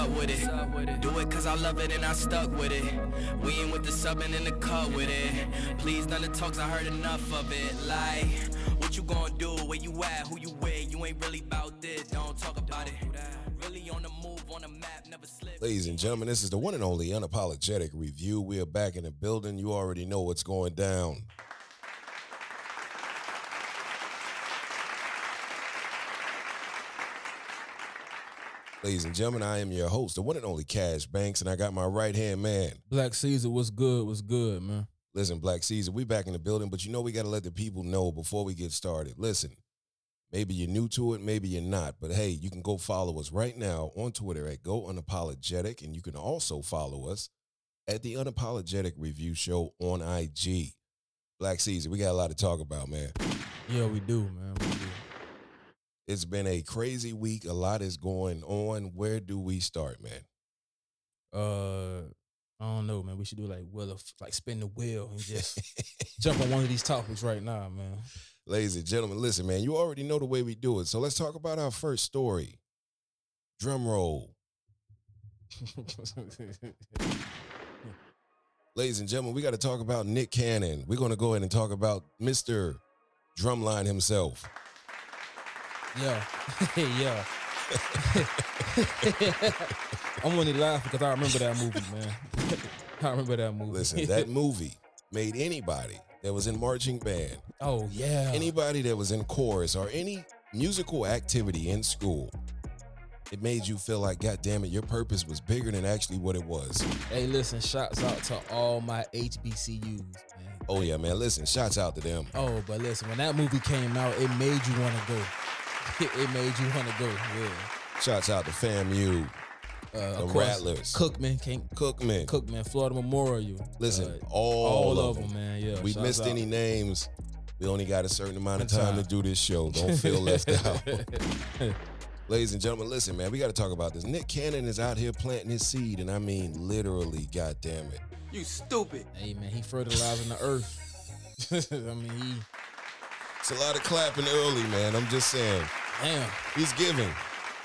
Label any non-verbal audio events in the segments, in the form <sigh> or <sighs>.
up with it? Do it cause I love it and I stuck with it. We ain't with the subbing in the cut with it. Please, none of the talks, I heard enough of it. Like, what you gonna do? Where you at? Who you with? You ain't really about this. Don't talk about it. Really on the move, on the map, never slip. Ladies and gentlemen, this is the one and only unapologetic review. We are back in the building. You already know what's going down. Ladies and gentlemen, I am your host, the one and only Cash Banks, and I got my right hand man. Black Caesar, what's good? What's good, man? Listen, Black Caesar, we back in the building, but you know we got to let the people know before we get started. Listen, maybe you're new to it, maybe you're not, but hey, you can go follow us right now on Twitter at Go Unapologetic, and you can also follow us at the Unapologetic Review Show on IG. Black Caesar, we got a lot to talk about, man. Yeah, we do, man. We do. It's been a crazy week. A lot is going on. Where do we start, man? Uh, I don't know, man. We should do like well, of like spin the wheel and just <laughs> jump on one of these topics right now, man. Ladies and gentlemen, listen, man, you already know the way we do it. So let's talk about our first story. Drum roll. Ladies and gentlemen, we got to talk about Nick Cannon. We're going to go ahead and talk about Mr. Drumline himself. Yeah, <laughs> yeah. <laughs> I'm only laughing because I remember that movie, man. <laughs> I remember that movie. Listen, that movie made anybody that was in marching band, oh yeah. anybody that was in chorus or any musical activity in school, it made you feel like, God damn it, your purpose was bigger than actually what it was. Hey, listen, shouts out to all my HBCUs, man. Oh yeah, man. Listen, shouts out to them. Oh, but listen, when that movie came out, it made you want to go. <laughs> it made you want to go. Yeah. Shouts out to FAMU, Uh, the of course, Rattlers, Cookman, King Cookman. Cookman, Florida Memorial. Listen, Uh, all, all of them, man. Yeah. we missed out. any names. We only got a certain amount of Good time to do this show. Don't feel left <laughs> out. Ladies and gentlemen, listen, man, we got to talk about this. Nick Cannon is out here planting his seed, and I mean literally, God damn it. You stupid. Hey man, he fertilizing the earth. <laughs> I mean, he It's a lot of clapping early, man. I'm just saying. damn. He's giving.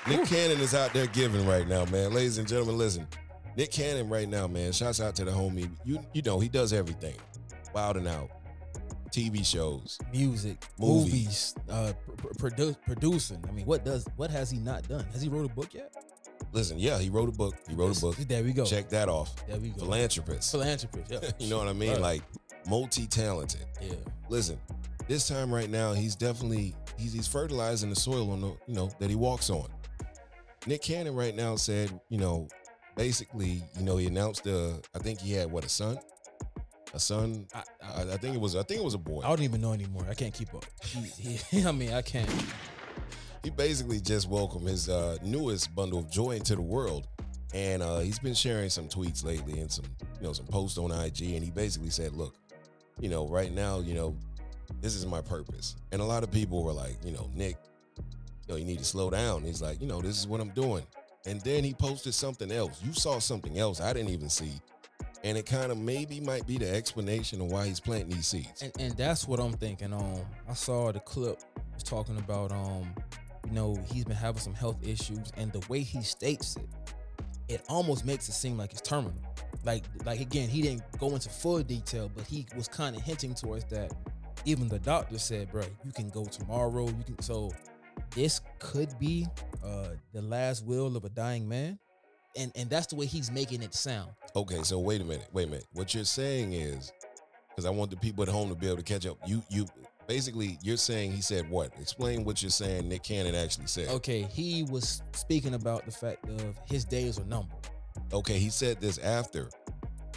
Nick Cannon is out there giving right now, man. Ladies and gentlemen, listen. Nick Cannon right now, man. Shouts out to the homie. You you know he does everything. Wild and out. TV shows. Music, Movies. movies, uh, pr- pr- produ- producing. I mean, what does what has he not done? Has he wrote a book yet? Listen, yeah, he wrote a book. He wrote a book. There we go. Check that off. There we go. Philanthropist. Philanthropist. Yeah. <laughs> You know what I mean? Right. Like multi-talented. yeah. Listen, this time right now, he's definitely he's he's fertilizing the soil on the you know that he walks on. Nick Cannon right now said, you know, basically, you know, he announced uh I think he had what a son, a son. I, I, I think it was I think it was a boy. I don't even know anymore. I can't keep up. He, he, <laughs> I mean, I can't. He basically just welcomed his uh, newest bundle of joy into the world, and uh, he's been sharing some tweets lately and some you know some posts on IG, and he basically said, look, you know, right now, you know, this is my purpose, and a lot of people were like, you know, Nick, you know, you need to slow down. He's like, you know, this is what I'm doing, and then he posted something else. You saw something else I didn't even see. And it kind of maybe might be the explanation of why he's planting these seeds. And and that's what I'm thinking. Um, I saw the clip was talking about um, you know, he's been having some health issues, and the way he states it, it almost makes it seem like it's terminal. Like like again, he didn't go into full detail, but he was kind of hinting towards that. Even the doctor said, "Bro, you can go tomorrow. You can." So this could be uh the last will of a dying man, and and that's the way he's making it sound. Okay, so wait a minute, wait a minute. What you're saying is, because I want the people at home to be able to catch up. You, you, basically, you're saying he said what? Explain what you're saying. Nick Cannon actually said. Okay, he was speaking about the fact of his days are numbered. Okay, he said this after,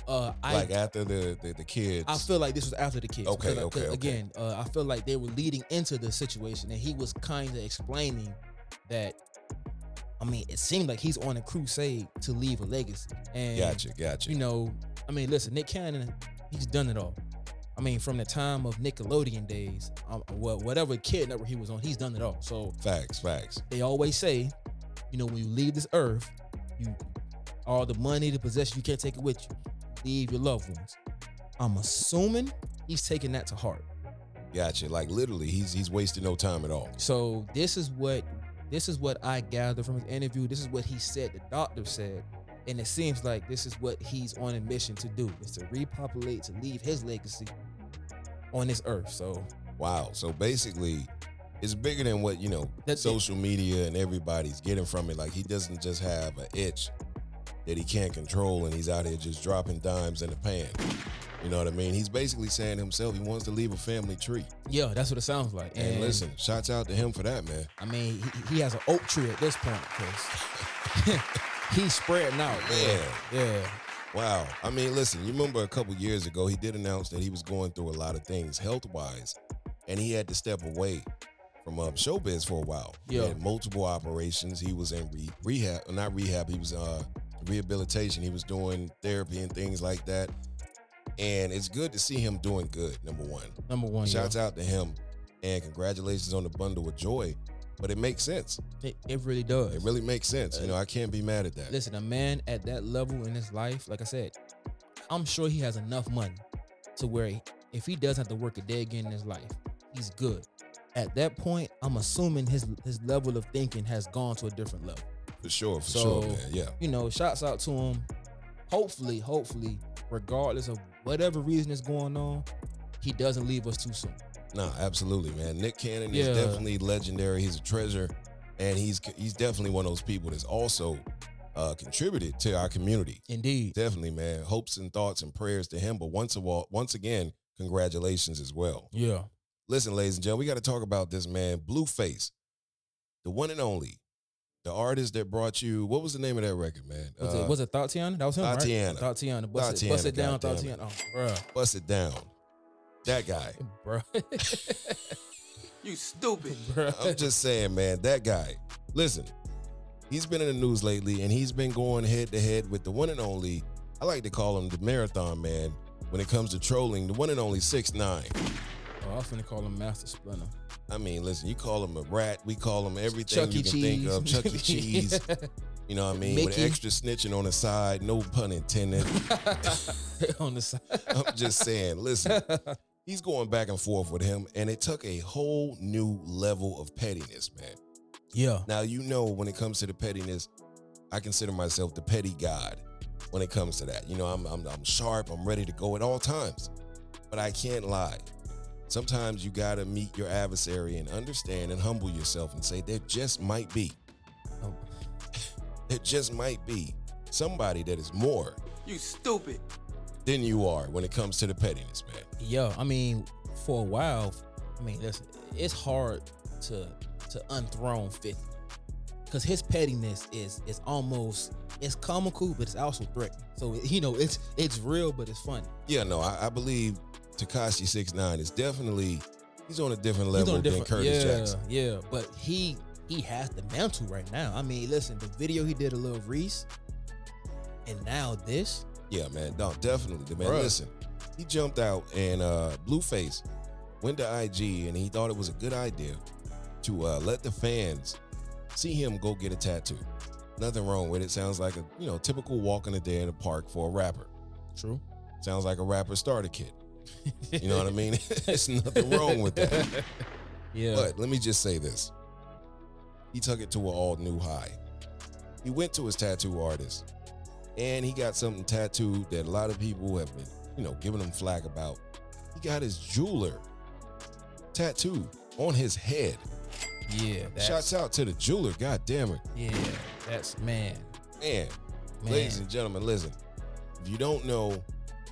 Uh, I like after the the, the kids. I feel like this was after the kids. Okay, because, okay, okay. Again, uh, I feel like they were leading into the situation, and he was kind of explaining that. I mean, it seemed like he's on a crusade to leave a legacy, and gotcha, gotcha. you know, I mean, listen, Nick Cannon, he's done it all. I mean, from the time of Nickelodeon days, um, whatever kid network he was on, he's done it all. So facts, facts. they always say, you know, when you leave this earth, you all the money, the possession, you can't take it with you. Leave your loved ones. I'm assuming he's taking that to heart. Gotcha. Like literally, he's he's wasting no time at all. So this is what this is what I gathered from his interview. This is what he said. The doctor said, and it seems like this is what he's on a mission to do: is to repopulate, to leave his legacy on this earth. So Wow. So basically, it's bigger than what, you know, That's it. social media and everybody's getting from it. Like he doesn't just have an itch that he can't control and he's out here just dropping dimes in the pan. You know what I mean? He's basically saying himself he wants to leave a family tree. yeah, that's what it sounds like. And, listen, shouts out to him for that, man. I mean, he, he has an oak tree at this point because <laughs> he's spreading out. Man. Yeah. Wow. I mean, listen, you remember a couple years ago, he did announce that he was going through a lot of things health wise, and he had to step away from um, showbiz for a while. He Yeah. had multiple operations. He was in re- rehab, not rehab, he was uh, rehabilitation. He was doing therapy and things like that. And it's good to see him doing good, number one. Number one. Shouts yeah. out to him, and congratulations on the bundle of joy. But it makes sense. It, it really does. It really makes sense. You uh, know, I can't be mad at that. Listen, a man at that level in his life, like I said, I'm sure he has enough money to where he- if he doesn't have to work a day again in his life, he's good. At that point, I'm assuming his his level of thinking has gone to a different level. For sure, for So- sure, man. Yeah. You know, shouts out to him. Hopefully, hopefully, regardless of whatever reason is going on, he doesn't leave us too soon. No, absolutely, man. Nick Cannon Yeah. is definitely legendary. He's a treasure, and he's he's definitely one of those people that's also uh, contributed to our community. Indeed. Definitely, man. Hopes and thoughts and prayers to him. But once of all, once again, congratulations as well. Yeah. Listen, ladies and gentlemen, we got to talk about this man, Blueface, the one and only, the artist that brought you. What was the name of that record, man? Was Uh, it was it Thotiana? That was him, Thotiana. right? Thotiana. Bust, it, Thotiana, bust it down, goddamn Thotiana. Oh, bruh. Bust It Down. That guy. <laughs> Bruh. <laughs> You stupid. bruh. I'm just saying, man, that guy. Listen, he's been in the news lately, and he's been going head to head with the one and only. I like to call him the marathon man when it comes to trolling. The one and only six nine. I was finna call him Master Splinter. I mean, listen, you call him a rat, we call him everything Chuck you can Cheese. think of. Chuck E. <laughs> Cheese. You know what I mean? With extra snitching on the side, no pun intended. <laughs> on the side. I'm just saying, listen, he's going back and forth with him, and it took a whole new level of pettiness, man. yeah. Now, you know, when it comes to the pettiness, I consider myself the petty god when it comes to that. You know, I'm, I'm, I'm sharp, I'm ready to go at all times, but I can't lie. Sometimes you got to meet your adversary and understand and humble yourself and say, there just might be, Oh, <laughs> there just might be somebody that is more You stupid. than you are when it comes to the pettiness, man. yeah. I mean, for a while, I mean, listen, it's hard to to unthrone 50. Cause his pettiness is is almost it's comical, but it's also threatening. So you know, it's it's real, but it's funny. Yeah, no, I, I believe Tekashi Six Nine is definitely he's on a different level a than Curtis yeah, Jackson. Yeah, but he he has the mantle right now. I mean, listen, the video he did a little Reese, and now this. Yeah, man, no, definitely, The man. Bruh. Listen, he jumped out and uh, Blueface went to IG and he thought it was a good idea to uh, let the fans see him go get a tattoo. Nothing wrong with it. Sounds like a you know typical walk in the day in the park for a rapper. True. Sounds like a rapper starter kit. You know what I mean? <laughs> There's nothing wrong with that. <laughs> Yeah. But let me just say this. He took it to an all new high. He went to his tattoo artist and he got something tattooed that a lot of people have been, you know, giving him flack about. He got his jeweler tattooed on his head. yeah. Shouts out to the jeweler. God damn it. Yeah. That's man. Man, Man. ladies and gentlemen, listen. If you don't know,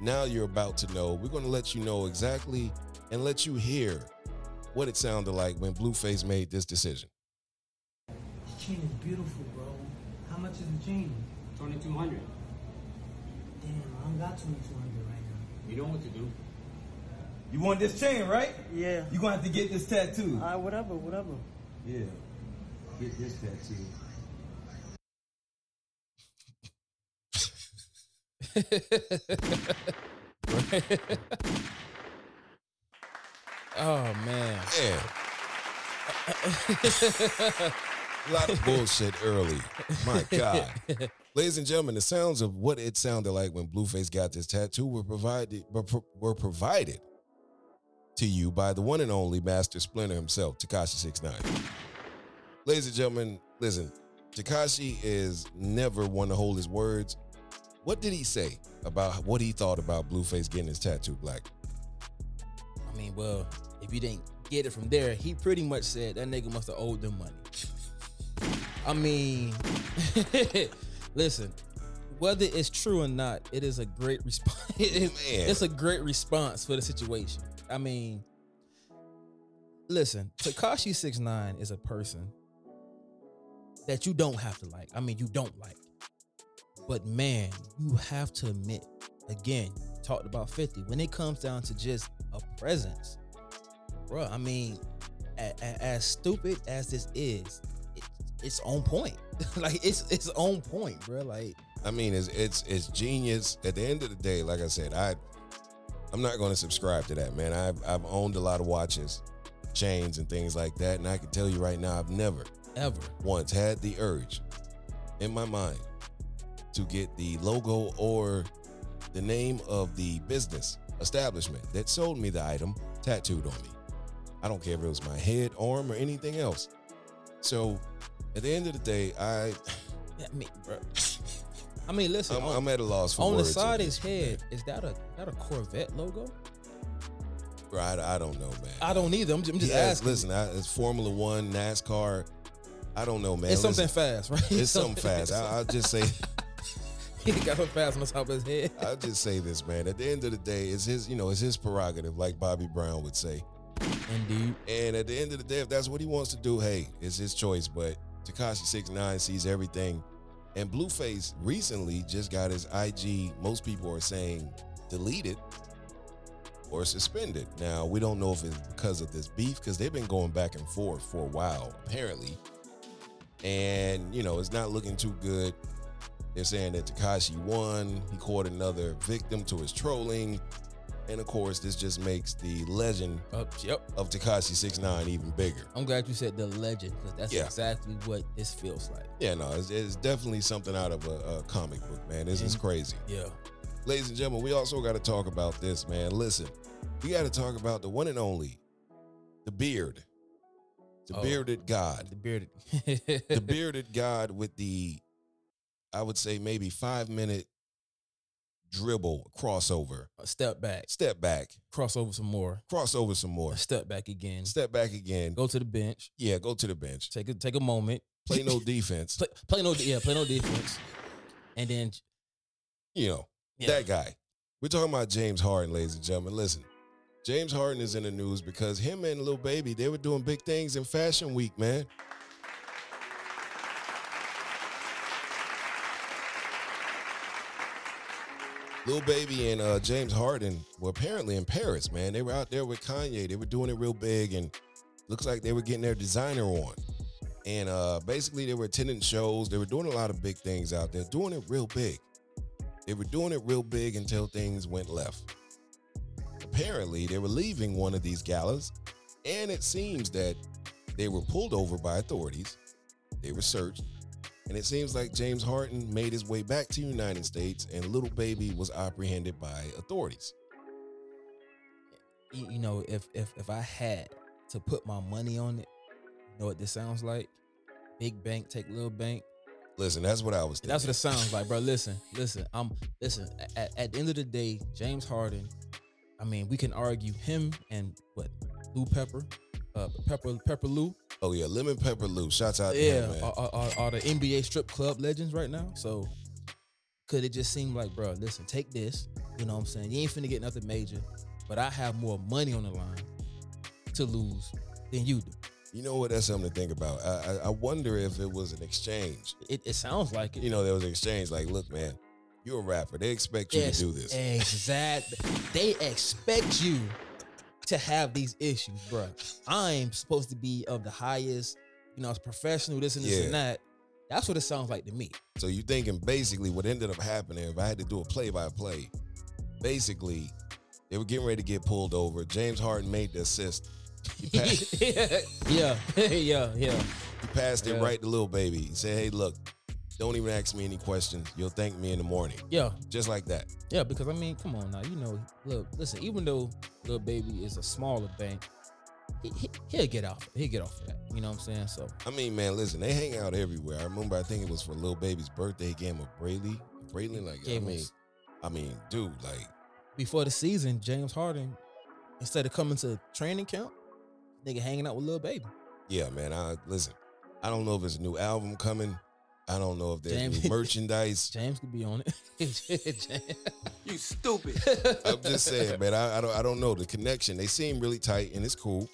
now you're about to know. We're going to let you know exactly and let you hear what it sounded like when Blueface made this decision. This chain is beautiful, bro. How much is the chain? 2200. Damn, I don't got 2200 right now. You know what to do. You want this chain, right? Yeah. You're gonna have to get this tattoo. Alright, whatever, whatever. Yeah. Get this tattoo. <laughs> oh man. Man. A lot of bullshit early. My God. Ladies and gentlemen, the sounds of what it sounded like when Blueface got this tattoo were provided were, were provided to you by the one and only Master Splinter himself, Tekashi 69. Ladies and gentlemen, listen. Tekashi is never one to hold his words. What did he say about what he thought about Blueface getting his tattoo black? I mean, well, if you didn't get it from there, he pretty much said that nigga must have owed them money. I mean, <laughs> listen, whether it's true or not, it is a great response. <laughs> Man. it's a great response for the situation. I mean, listen, Tekashi Six Nine is a person that you don't have to like. I mean, you don't like, but man, you have to admit. Again, talked about fifty. When it comes down to just a presence, bro. I mean, a- a- as stupid as this is, it, it's on point. <laughs> like it's it's on point, bro. Like I mean, it's it's it's genius. At the end of the day, like I said, I I'm not going to subscribe to that, man. I've I've owned a lot of watches, chains, and things like that, and I can tell you right now, I've never ever. once had the urge in my mind to get the logo or the name of the business establishment that sold me the item tattooed on me. I don't care if it was my head, arm, or anything else. So, at the end of the day, I <sighs> I mean, bro. I mean, listen. I'm, on, I'm at a loss for on the side of his head, is that a that a Corvette logo? Bro, I, I don't know, man. I don't either. I'm just, I'm just has- asking. listen, I, it's Formula One, NASCAR. I don't know, man. it's something fast, right? It's something <laughs> fast. I, I'll just say, <laughs> <laughs> he got something fast on the top his head. I'll just say this, man. At the end of the day, it's his, you know, it's his prerogative, like Bobby Brown would say. Indeed. And at the end of the day, if that's what he wants to do, hey, it's his choice. But Tekashi Six Nine sees everything, and Blueface recently just got his IG. Most people are saying deleted or suspended. Now we don't know if it's because of this beef because they've been going back and forth for a while, apparently. And you know, it's not looking too good. They're saying that Tekashi won. He caught another victim to his trolling. And of course, this just makes the legend Uh, yep. of Tekashi Six Nine even bigger. I'm glad you said the legend because that's Yeah. exactly what this feels like. Yeah, no, it's, it's definitely something out of a, a comic book, man. This is crazy. Yeah. Ladies and gentlemen, we also got to talk about this, man. Listen, we got to talk about the one and only, the beard, the Oh. bearded God, The bearded. the <laughs> bearded God with the, I would say maybe five minute dribble crossover, A Step back. step back, Cross over some more. crossover some more, Step back again. step back again. Go to the bench. Yeah, go to the bench. Take a take a moment. Play no <laughs> defense. play, play no yeah, play no defense. And then You know, yeah, That guy. We're talking about James Harden, ladies and gentlemen. Listen, James Harden is in the news because him and Lil Baby, they were doing big things in Fashion Week, man. Lil Baby and uh, James Harden were apparently in Paris, man. They were out there with Kanye. They were doing it real big, and looks like they were getting their designer on. And uh, basically, they were attending shows. They were doing a lot of big things out there, doing it real big. They were doing it real big until things went left. Apparently, they were leaving one of these galas, and it seems that they were pulled over by authorities. They were searched, and it seems like James Harden made his way back to the United States, and Lil Baby was apprehended by authorities. you, know, if if if I had to put my money on it, you know what this sounds like? Big bank take little bank. Listen, that's what I was thinking. That's what it sounds like, bro. <laughs> Listen, listen. I'm listen. At, at the end of the day, James Harden. I mean, we can argue him and what Lou Pepper, uh, Pepper Pepper Lou. oh yeah, lemon pepper Lou. Shouts out to Yeah, him, man. are, are, are- the NBA strip club legends right now. So could it just seem like, bro? Listen, take this. You know what I'm saying? You ain't finna get nothing major, but I have more money on the line to lose than you do. you know what? That's something to think about. I, I, I wonder if it was an exchange. It, it sounds like it. You know, there was an exchange. Like, look, man, you're a rapper. They expect you Yes, to do this. Exact. they expect you to have these issues, bro. I'm supposed to be of the highest, you know, as professional, this and this Yeah. and that. That's what it sounds like to me. So you're thinking basically what ended up happening, if I had to do a play by play, basically they were getting ready to get pulled over. James Harden made the assist. <laughs> Passed, yeah, <laughs> <laughs> yeah, yeah. he passed it Yeah. right to Lil Baby. He said, Hey, look, don't even ask me any questions. You'll thank me in the morning. Yeah, Just like that. yeah, because I mean, come on now, you know, look, listen, even though Lil Baby is a smaller bank, he, he, he'll get off. He'll get off of that. You know what I'm saying? So I mean, man, listen, they hang out everywhere. I remember, I think it was for Lil Baby's birthday. game a Brayley. Brayley, like, I Gave him mean, I mean, dude, like, before the season, James Harden, instead of coming to training camp, nigga hanging out with Lil Baby. yeah, man. I listen. I don't know if it's a new album coming. I don't know if there's James- new merchandise. <laughs> James could be on it. <laughs> You stupid. <laughs> I'm just saying, man. I, I don't. I don't know the connection. They seem really tight, and it's cool.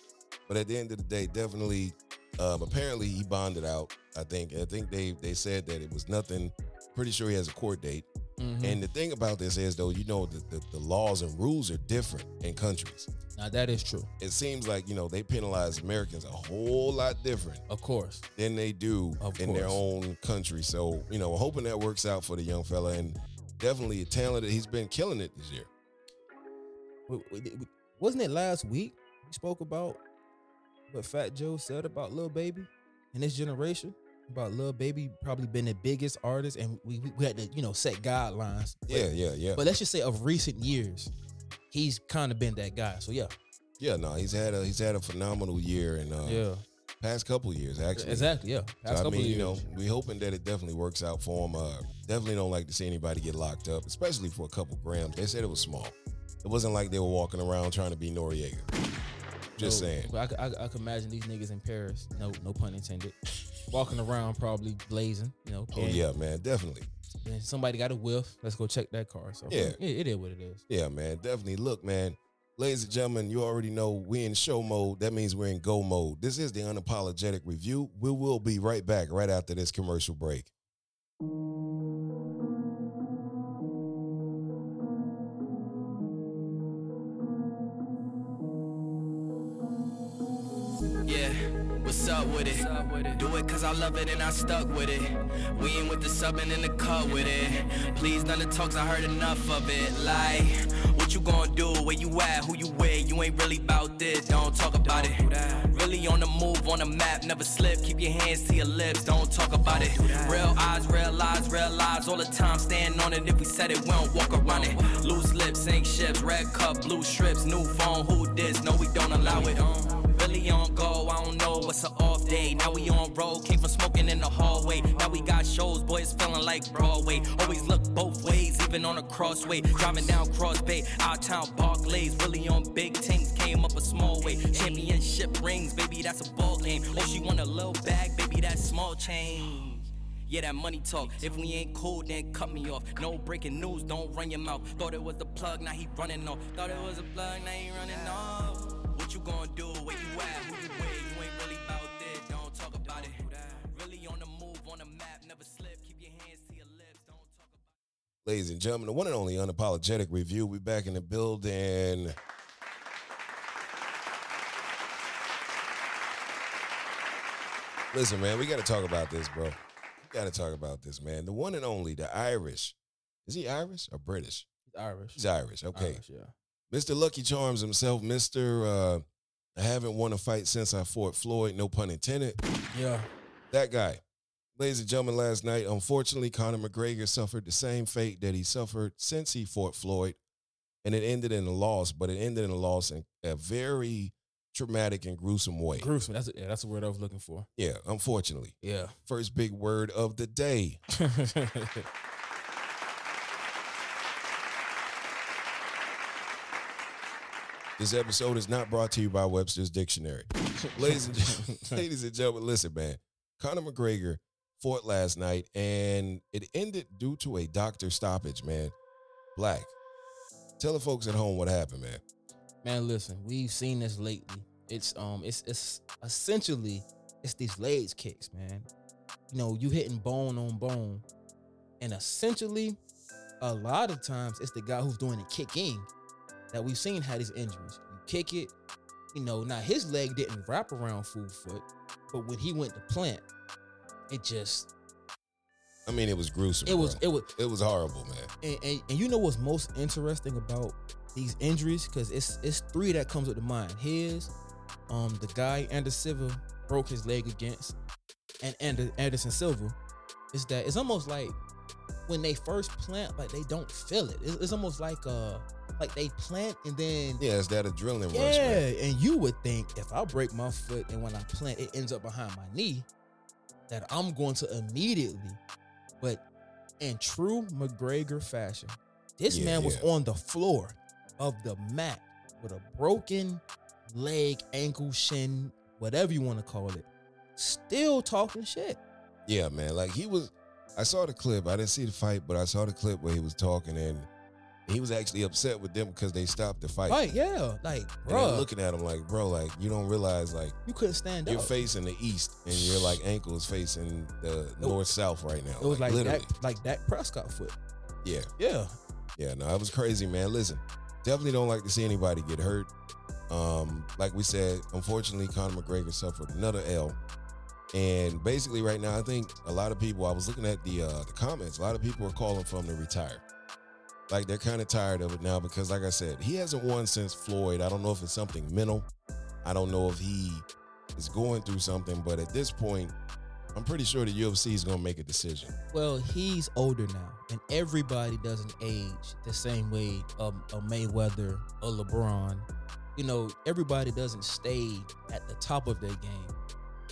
But at the end of the day, definitely. Um, apparently, he bonded out. I think. I think they they said that it was nothing. Pretty sure he has a court date. Mhm. And the thing about this is, though, you know, the, the, the laws and rules are different in countries. now that is true, It seems like you know they penalize Americans a whole lot different of course. than they do Of in their own country. So you know, hoping that works out for the young fella, and definitely a talented. He's been killing it this year. Wasn't it last week we spoke about what Fat Joe said about Lil Baby in this generation? About Lil Baby probably been the biggest artist, and we, we, had to, you know, set guidelines. But- Yeah, yeah, yeah. But let's just say of recent years, he's kind of been that guy. So yeah, Yeah, no, he's had a he's had a phenomenal year and uh, yeah, past couple years actually. exactly. Yeah, So, Past I mean, of you know, we hoping that it definitely works out for him. Uh, definitely don't like to see anybody get locked up, especially for a couple grams. They said it was small. It wasn't like they were walking around trying to be Noriega. Just So, saying. But I, I, I could imagine these niggas in Paris, no, no pun intended, walking around probably blazing. You know, Oh yeah, man, definitely. And somebody got a whiff. Let's go check that car. So Yeah. it, it is what it is. Yeah, man, definitely. Look, man, ladies and gentlemen, you already know we in show mode. That means we're in go mode. This is the unapologetic review. We will be right back right after this commercial break. What's up with it? Do it cause I love it and I stuck with it. We ain't with the subbing in the cut with it. Please, none of the talks, I heard enough of it. Like, what you gonna do? Where you at? Who you with? You ain't really about this, don't talk about it. Really on the move, on the map, never slip. Keep your hands to your lips, don't talk about it. Real eyes, real lies, real lives all the time. Stand on it. If we said it, we don't walk around it. Loose lips, sink ships, red cup, blue strips, new phone. Who this? No, we don't allow it. Really on go, I don't know what's an off day. Now we on road, came from smoking in the hallway. Now we got shows, boys feeling like Broadway. Always look both ways, even on a crossway. Driving down Cross Bay, out town Barclays. Really on big things, came up a small way. Championship rings, baby, that's a ball game. Oh, she want a little bag, baby, that's small change. Yeah, that money talk. If we ain't cool, then cut me off. No breaking news, don't run your mouth. Thought it was the plug, now he running off. Thought it was a plug, now he running off. What you gonna do? Where you at? Who you with? You ain't really about this. Don't talk about it. Really on the move, on the map, never slip. Keep your hands to your lips. Don't talk about Ladies and gentlemen, the one and only unapologetic review. We back in the building. Listen, man, we got to talk about this, bro. We got to talk about this, man. The one and only, the Irish. Is he Irish or British? He's Irish. He's Irish. Okay. Irish, yeah. Mr. Lucky Charms himself, Mr. Uh, I haven't won a fight since I fought Floyd, no pun intended. Yeah. That guy. Ladies and gentlemen, last night, unfortunately, Conor McGregor suffered the same fate that he suffered since he fought Floyd, and it ended in a loss, but it ended in a loss in a very traumatic and gruesome way. Gruesome. That's yeah, that's the word I was looking for. Yeah, unfortunately. Yeah. First big word of the day. <laughs> This episode is not brought to you by Webster's Dictionary. <laughs> ladies and gentlemen, ladies and gentlemen, listen, man. Conor McGregor fought last night, and it ended due to a doctor stoppage, man. Black. Tell the folks at home what happened, man. Man, listen, we've seen this lately. It's um it's it's essentially it's these legs kicks, man. You know, you hitting bone on bone. And essentially, a lot of times it's the guy who's doing the kicking that we've seen had his injuries. You kick it, you know, now his leg didn't wrap around full foot, but when he went to plant, it just I mean, it was gruesome. it was bro. it was it was horrible, man. and, and, and you know what's most interesting about these injuries because it's it's three that comes up to mind his um the guy anderson silva broke his leg against and Ander, anderson silva is that it's almost like when they first plant like they don't feel it it's, it's almost like uh like they plant and then Yeah, it's that adrenaline rush, yeah, man. and you would think if I break my foot and when I plant it ends up behind my knee, that I'm going to immediately. But in true McGregor fashion, this Yeah, man was yeah. on the floor of the mat with a broken leg, ankle, shin, whatever you want to call it, still talking shit. Yeah, man. Like he was I saw the clip. I didn't see the fight, but I saw the clip where he was talking and he was actually upset with them because they stopped the fight. Right? Yeah, like bro, looking at him like, bro, like you don't realize like you couldn't stand you're up. facing the east and your like ankle is facing the north south right now. It was like, literally. that, like Dak Prescott foot. Yeah. Yeah, Yeah, no, that was crazy, man. Listen, definitely don't like to see anybody get hurt. Um, like we said, unfortunately, Conor McGregor suffered another L. And basically, right now, I think a lot of people. I was looking at the uh, the comments. A lot of people are calling for him to retire. Like they're kind of tired of it now because, like I said, he hasn't won since Floyd. I don't know if it's something mental. I don't know if he is going through something. But at this point, I'm pretty sure the UFC is going to make a decision. Well, he's older now, and everybody doesn't age the same way um, a Mayweather, a LeBron. You know, everybody doesn't stay at the top of their game.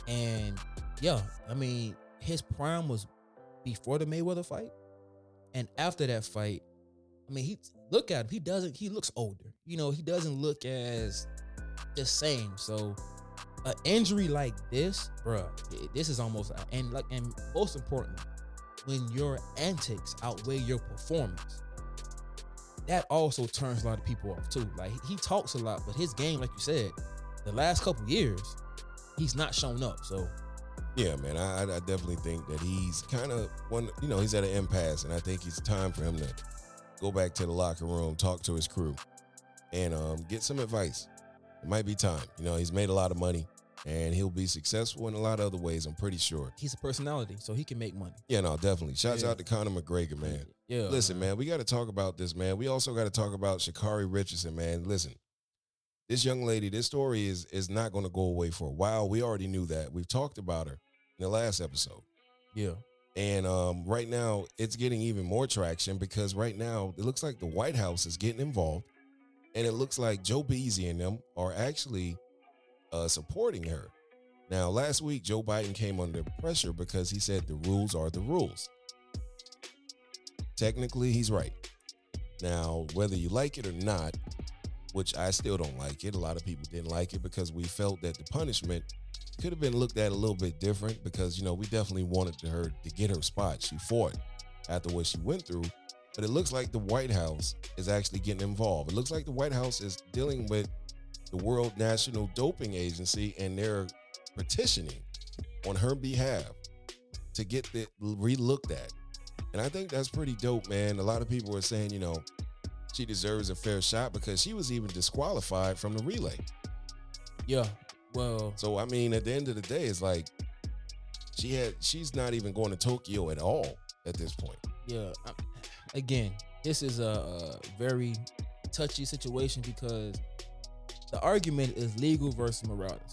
And yeah, I mean, his prime was before the Mayweather fight, and after that fight, I mean, he look at him. He doesn't. He looks older. You know, he doesn't look as the same. So an injury like this, bruh, this is almost and like and most importantly, when your antics outweigh your performance, that also turns a lot of people off too. Like he talks a lot, but his game, like you said, the last couple years, he's not shown up. So Yeah, man, I, I I definitely think that he's kind of one. You know, he's at an impasse, and I think it's time for him to go back to the locker room, talk to his crew, and um, get some advice. It might be time. You know, he's made a lot of money, and he'll be successful in a lot of other ways. I'm pretty sure. he's a personality, so he can make money. Yeah, no, definitely. Shouts Yeah. out to Conor McGregor, man. Yeah. Listen, man, we got to talk about this, man. We also got to talk about Sha'Carri Richardson, man. Listen, this young lady, this story is is not going to go away for a while. We already knew that. We've talked about her in the last episode. Yeah. And um, right now, it's getting even more traction because right now, it looks like the White House is getting involved. And it looks like Joe Beasy and them are actually uh, supporting her. Now, last week, Joe Biden came under pressure because he said the rules are the rules. Technically, he's right. Now, whether you like it or not, which I still don't like it, a lot of people didn't like it because we felt that the punishment could have been looked at a little bit different because you know we definitely wanted her to get her spot. She fought after what she went through, but it looks like the White House is actually getting involved. It looks like the White House is dealing with the World National Doping Agency and they're petitioning on her behalf to get it relooked at. And I think that's pretty dope, man. A lot of people are saying, you know, she deserves a fair shot because she was even disqualified from the relay. Yeah. Well, So I mean, at the end of the day, it's like she had she's not even going to Tokyo at all at this point. yeah. I- Again, this is a, a very touchy situation because the argument is legal versus morality.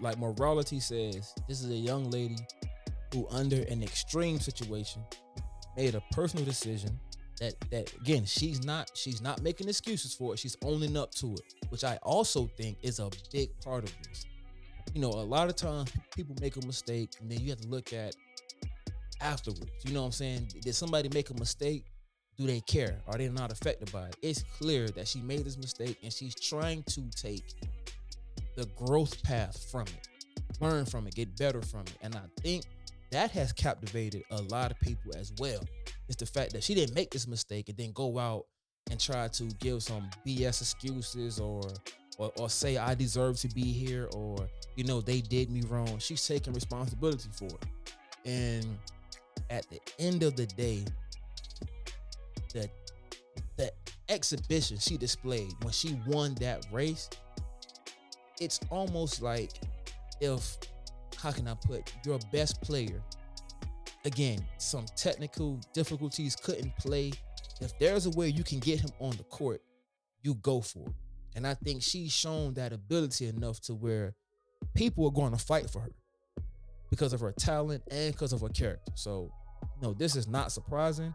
Like morality says, this is a young lady who, under an extreme situation, made a personal decision that that again she's not she's not making excuses for it. She's owning up to it, which I also think is a big part of this. You know, a lot of times people make a mistake and then you have to look at afterwards. You know what I'm saying? Did somebody make a mistake? Do they care? Are they not affected by it? It's clear that she made this mistake and she's trying to take the growth path from it, learn from it, get better from it. And I think that has captivated a lot of people as well. It's the fact that she didn't make this mistake and then go out and try to give some BS excuses or or, or say I deserve to be here or you know they did me wrong. She's taking responsibility for it. And at the end of the day, the the exhibition she displayed when she won that race, it's almost like if how can I put your best player again, some technical difficulties couldn't play. If there's a way you can get him on the court, you go for it. And I think she's shown that ability enough to where people are going to fight for her because of her talent and because of her character. So, no, this is not surprising.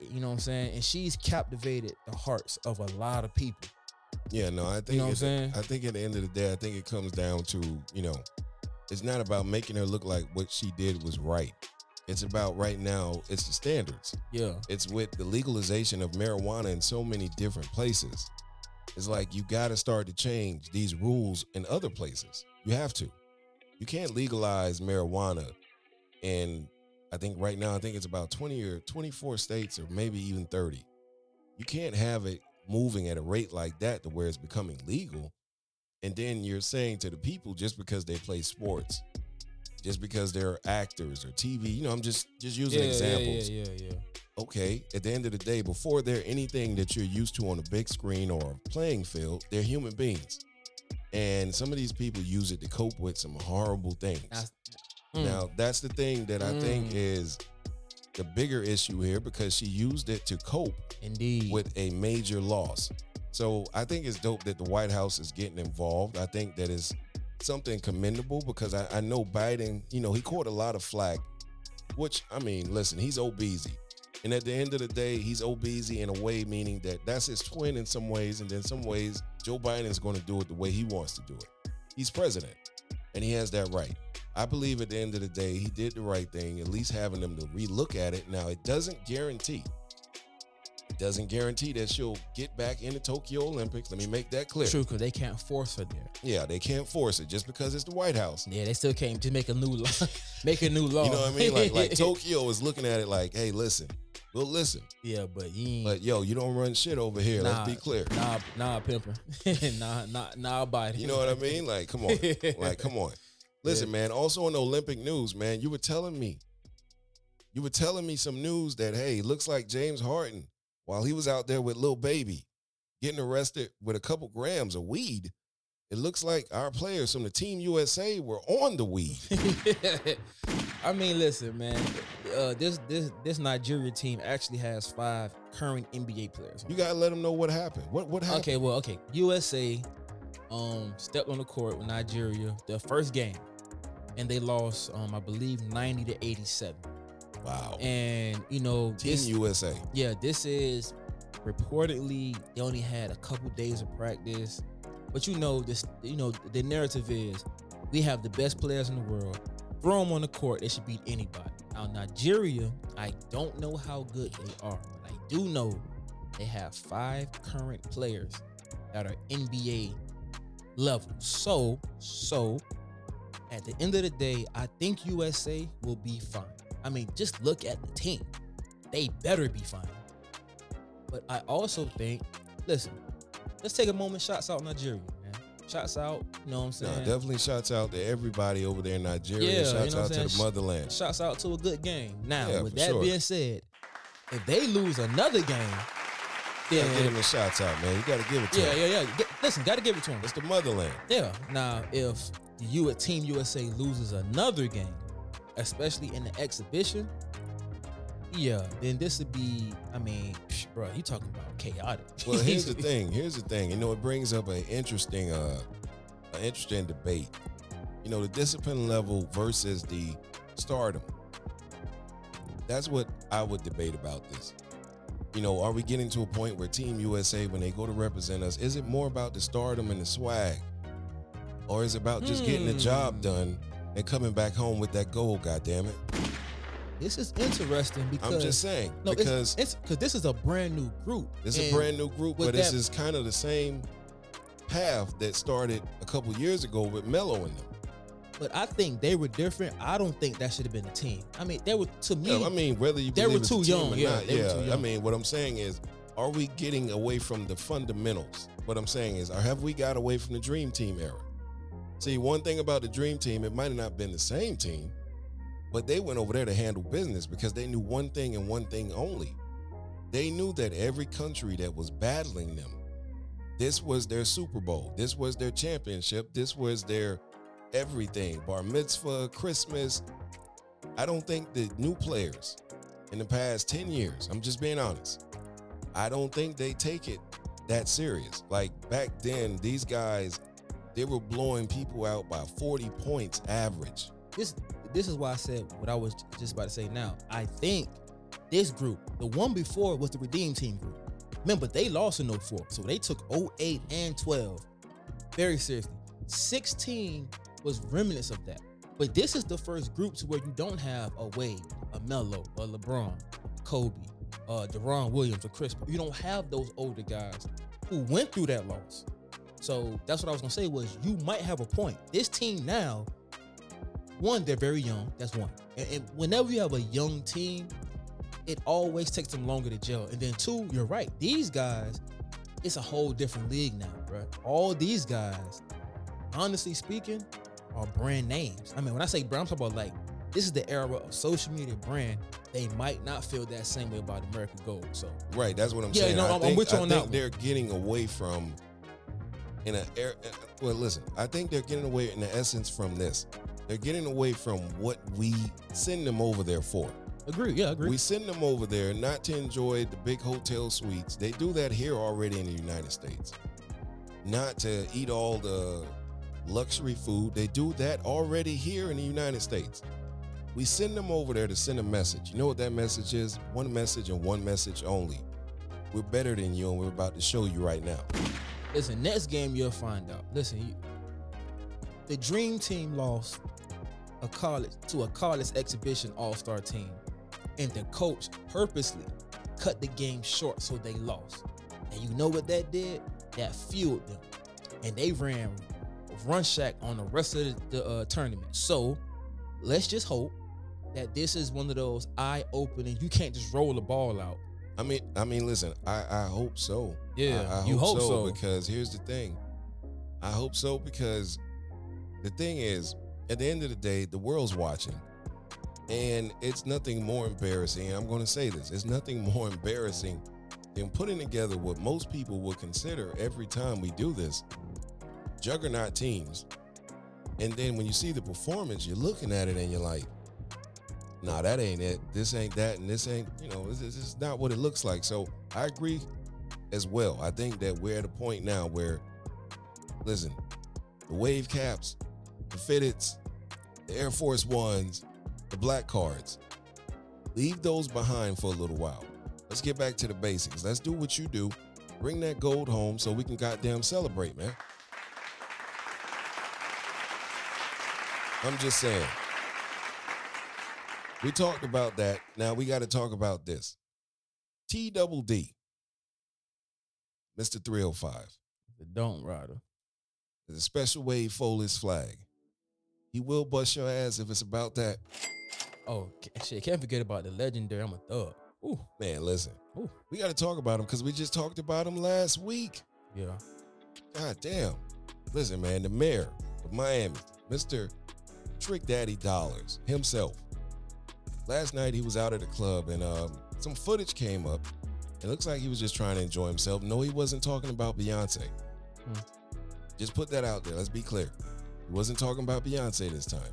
You know what I'm saying? And she's captivated the hearts of a lot of people. Yeah, no, I think You know what I'm saying? I think at the end of the day, I think it comes down to you know, it's not about making her look like what she did was right. It's about right now. It's the standards. Yeah. It's with the legalization of marijuana in so many different places. It's like you got to start to change these rules in other places. You have to. You can't legalize marijuana in I think right now I think it's about 20 or 24 states or maybe even 30. You can't have it moving at a rate like that to where it's becoming legal. And then you're saying to the people just because they play sports, just because they're actors or TV, you know, I'm just just using yeah, examples Yeah, yeah, yeah. okay, at the end of the day, before they're anything that you're used to on a big screen or a playing field, they're human beings. And some of these people use it to cope with some horrible things. That's- Mm. Now, that's the thing that I think Mm. is the bigger issue here because she used it to cope Indeed. with a major loss. So I think it's dope that the White House is getting involved. I think that is something commendable because I, I know Biden, you know, he caught a lot of flack, which I mean, listen, he's obese. And at the end of the day, he's obese in a way, meaning that that's his twin in some ways, and then some ways Joe Biden is going to do it the way he wants to do it. He's president, and he has that right. I believe at the end of the day, he did the right thing, at least having them to relook at it. Now, it doesn't guarantee it doesn't guarantee that she'll get back in the Tokyo Olympics. Let me make that clear. True, because they can't force her there. Yeah, they can't force it just because it's the White House. Yeah, they still can't just make a new law. <laughs> make a new law. You know what I mean? Like, like <laughs> Tokyo is looking at it like, hey, listen, we'll listen. yeah, but you. But yo, you don't run shit over here. nah, Let's be clear. Nah, nah, pimper. <laughs> nah, nah, nah, Biden. You know what I mean? Like, come on. like, come on. Listen, Yeah. man. Also in the Olympic news, man, you were telling me, you were telling me some news that hey, looks like James Harden, while he was out there with Lil Baby, getting arrested with a couple grams of weed. It looks like our players from the Team USA were on the weed. <laughs> I mean, listen, man. Uh, this this this Nigeria team actually has five current NBA players. You gotta let them know what happened. What what happened? Okay, well, okay. USA um stepped on the court with Nigeria the first game. And they lost, um, I believe, 90 to 87. Wow. And you know, Team this, USA. yeah, this is reportedly they only had a couple days of practice. But you know, this you know, the narrative is we have the best players in the world. Throw them on the court, they should beat anybody. Now, Nigeria, I don't know how good they are, but I do know they have five current players that are NBA level. So, so at the end of the day, I think USA will be fine. I mean, just look at the team. They better be fine. But I also think, listen, let's take a moment, shots out Nigeria, man. Shots out, you know what I'm No, saying? definitely shouts out to everybody over there in Nigeria. Yeah, you shouts know what out to the motherland. Shouts out to a good game. Now, Yeah, with that sure. being said, if they lose another game, Yeah, then get him the shouts out, man. You gotta give it to yeah, him. yeah, yeah. Get, listen, got to give it to them. It's the motherland. Yeah. Now, if the U Team USA loses another game, especially in the exhibition, yeah, then this would be. I mean, psh, bro, you talking about chaotic. Well, here's the <laughs> thing. Here's the thing. You know, it brings up an interesting, uh, an interesting debate. You know, the discipline level versus the stardom. That's what I would debate about this. You know, are we getting to a point where Team USA, when they go to represent us, is it more about the stardom and the swag, or is it about just getting the job Hmm. done and coming back home with that goal? God damn it! This is interesting because I'm just saying no, because it's because this is a brand new group. It's a brand new group, with but this is kind of the same path that started a couple years ago with Melo and them. But I think they were different. I don't think that should have been a team. I mean, they were to me. Yeah, I mean, whether you they believe were it's too a team young, or yeah, not, they yeah. too I mean, what I'm saying is, are we getting away from the fundamentals? What I'm saying is, or have we got away from the Dream Team era? See, one thing about the Dream Team, it might have not been the same team, but they went over there to handle business because they knew one thing and one thing only. They knew that every country that was battling them, this was their Super Bowl, this was their championship, this was their everything bar mitzvah, Christmas. I don't think the new players in the past 10 years, I'm just being honest, I don't think they take it that serious. Like back then, these guys, they were blowing people out by 40 points average. this this is why I said what I was just about to say now. I think this group. The one before was the Redeem Team group. Remember, they lost in 04, so they took 08 and 12 very seriously. 16 was remnants of that. But this is the first group to where you don't have a Wade, a Melo, a LeBron, Kobe, uh, Deron Williams, or Chris. You don't have those older guys who went through that loss. So that's what I was gonna say was you might have a point. This team now, one, they're very young. That's one. And, and whenever you have a young team, it always takes them longer to gel. And then two, you're right. These guys, it's a whole different league now, bro. All these guys, honestly speaking, are brand names. I mean, when I say brand, I'm talking about like this is the era of social media brand. They might not feel that same way about American Gold. So Right, that's what I'm Yeah, saying. Yeah, no, I I'm- I'm with you I on think that one. they're getting away from in a air. Eh, eh, well, listen, I think they're getting away in the essence from this. They're getting away from what we send them over there for. agree, yeah, agree. We send them over there not to enjoy the big hotel suites. They do that here already in the United States. Not to eat all the luxury food. They do that already here in the United States. We send them over there to send a message. You know what that message is? One message and one message only. We're better than you, and we're about to show you right now. Listen, next game you'll find out. Listen, you, the Dream Team lost a college to a college exhibition All Star team, and the coach purposely cut the game short so they lost. And you know what that did? That fueled them, and they ran run shack on the rest of the, uh, tournament. So let's just hope that this is one of those eye opening. You can't just roll the ball out. I mean, I mean, listen. I, I hope so. Yeah, I, I you hope so. because here's the thing. I hope so because the thing is, at the end of the day, the world's watching, and it's nothing more embarrassing. I'm going to say this: it's nothing <laughs> more embarrassing than putting together what most people would consider every time we do this juggernaut teams, and then when you see the performance, you're looking at it and you're like, nah, that ain't it. This ain't that, and this ain't, you know, this, is not what it looks like. So I agree as well. I think that we're at a point now where, listen, the wave caps, the fitteds, the Air Force Ones, the black cards, leave those behind for a little while. Let's get back to the basics. Let's do what you do. Bring that gold home so we can goddamn celebrate, man. I'm just saying. We talked about that. Now we got to talk about this. T double D, Mr. 305, The don't rider. is a special wave Foley's flag. He will bust your ass if it's about that. Oh shit! Can't forget about the legendary. I'm a thug. Ooh, Man, listen, ooh, we got to talk about him because we just talked about him last week. yeah. God damn. Listen, man, the mayor of Miami, Mr. Trick Daddy Dollars himself. Last night he was out at a club and um, some footage came up. It looks like he was just trying to enjoy himself. No, he wasn't talking about Beyonce. Hmm. Just put that out there. Let's be clear. He wasn't talking about Beyonce this time.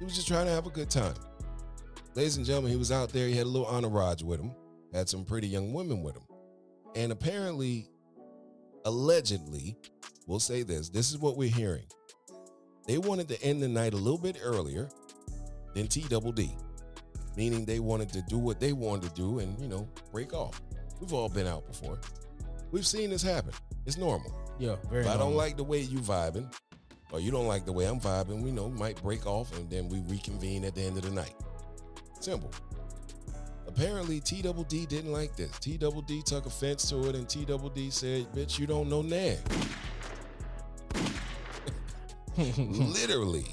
He was just trying to have a good time. Ladies and gentlemen, he was out there. He had a little entourage with him, had some pretty young women with him. And apparently, allegedly, we'll say this this is what we're hearing. They wanted to end the night a little bit earlier than T Double D, meaning they wanted to do what they wanted to do and, you know, break off. We've all been out before. We've seen this happen. It's normal. Yeah, very. If I don't like the way you vibing, or you don't like the way I'm vibing, we know we might break off and then we reconvene at the end of the night. Simple. Apparently, T Double D didn't like this. T Double D took offense to it, and T Double D said, "Bitch, you don't know Nan." <laughs> Literally.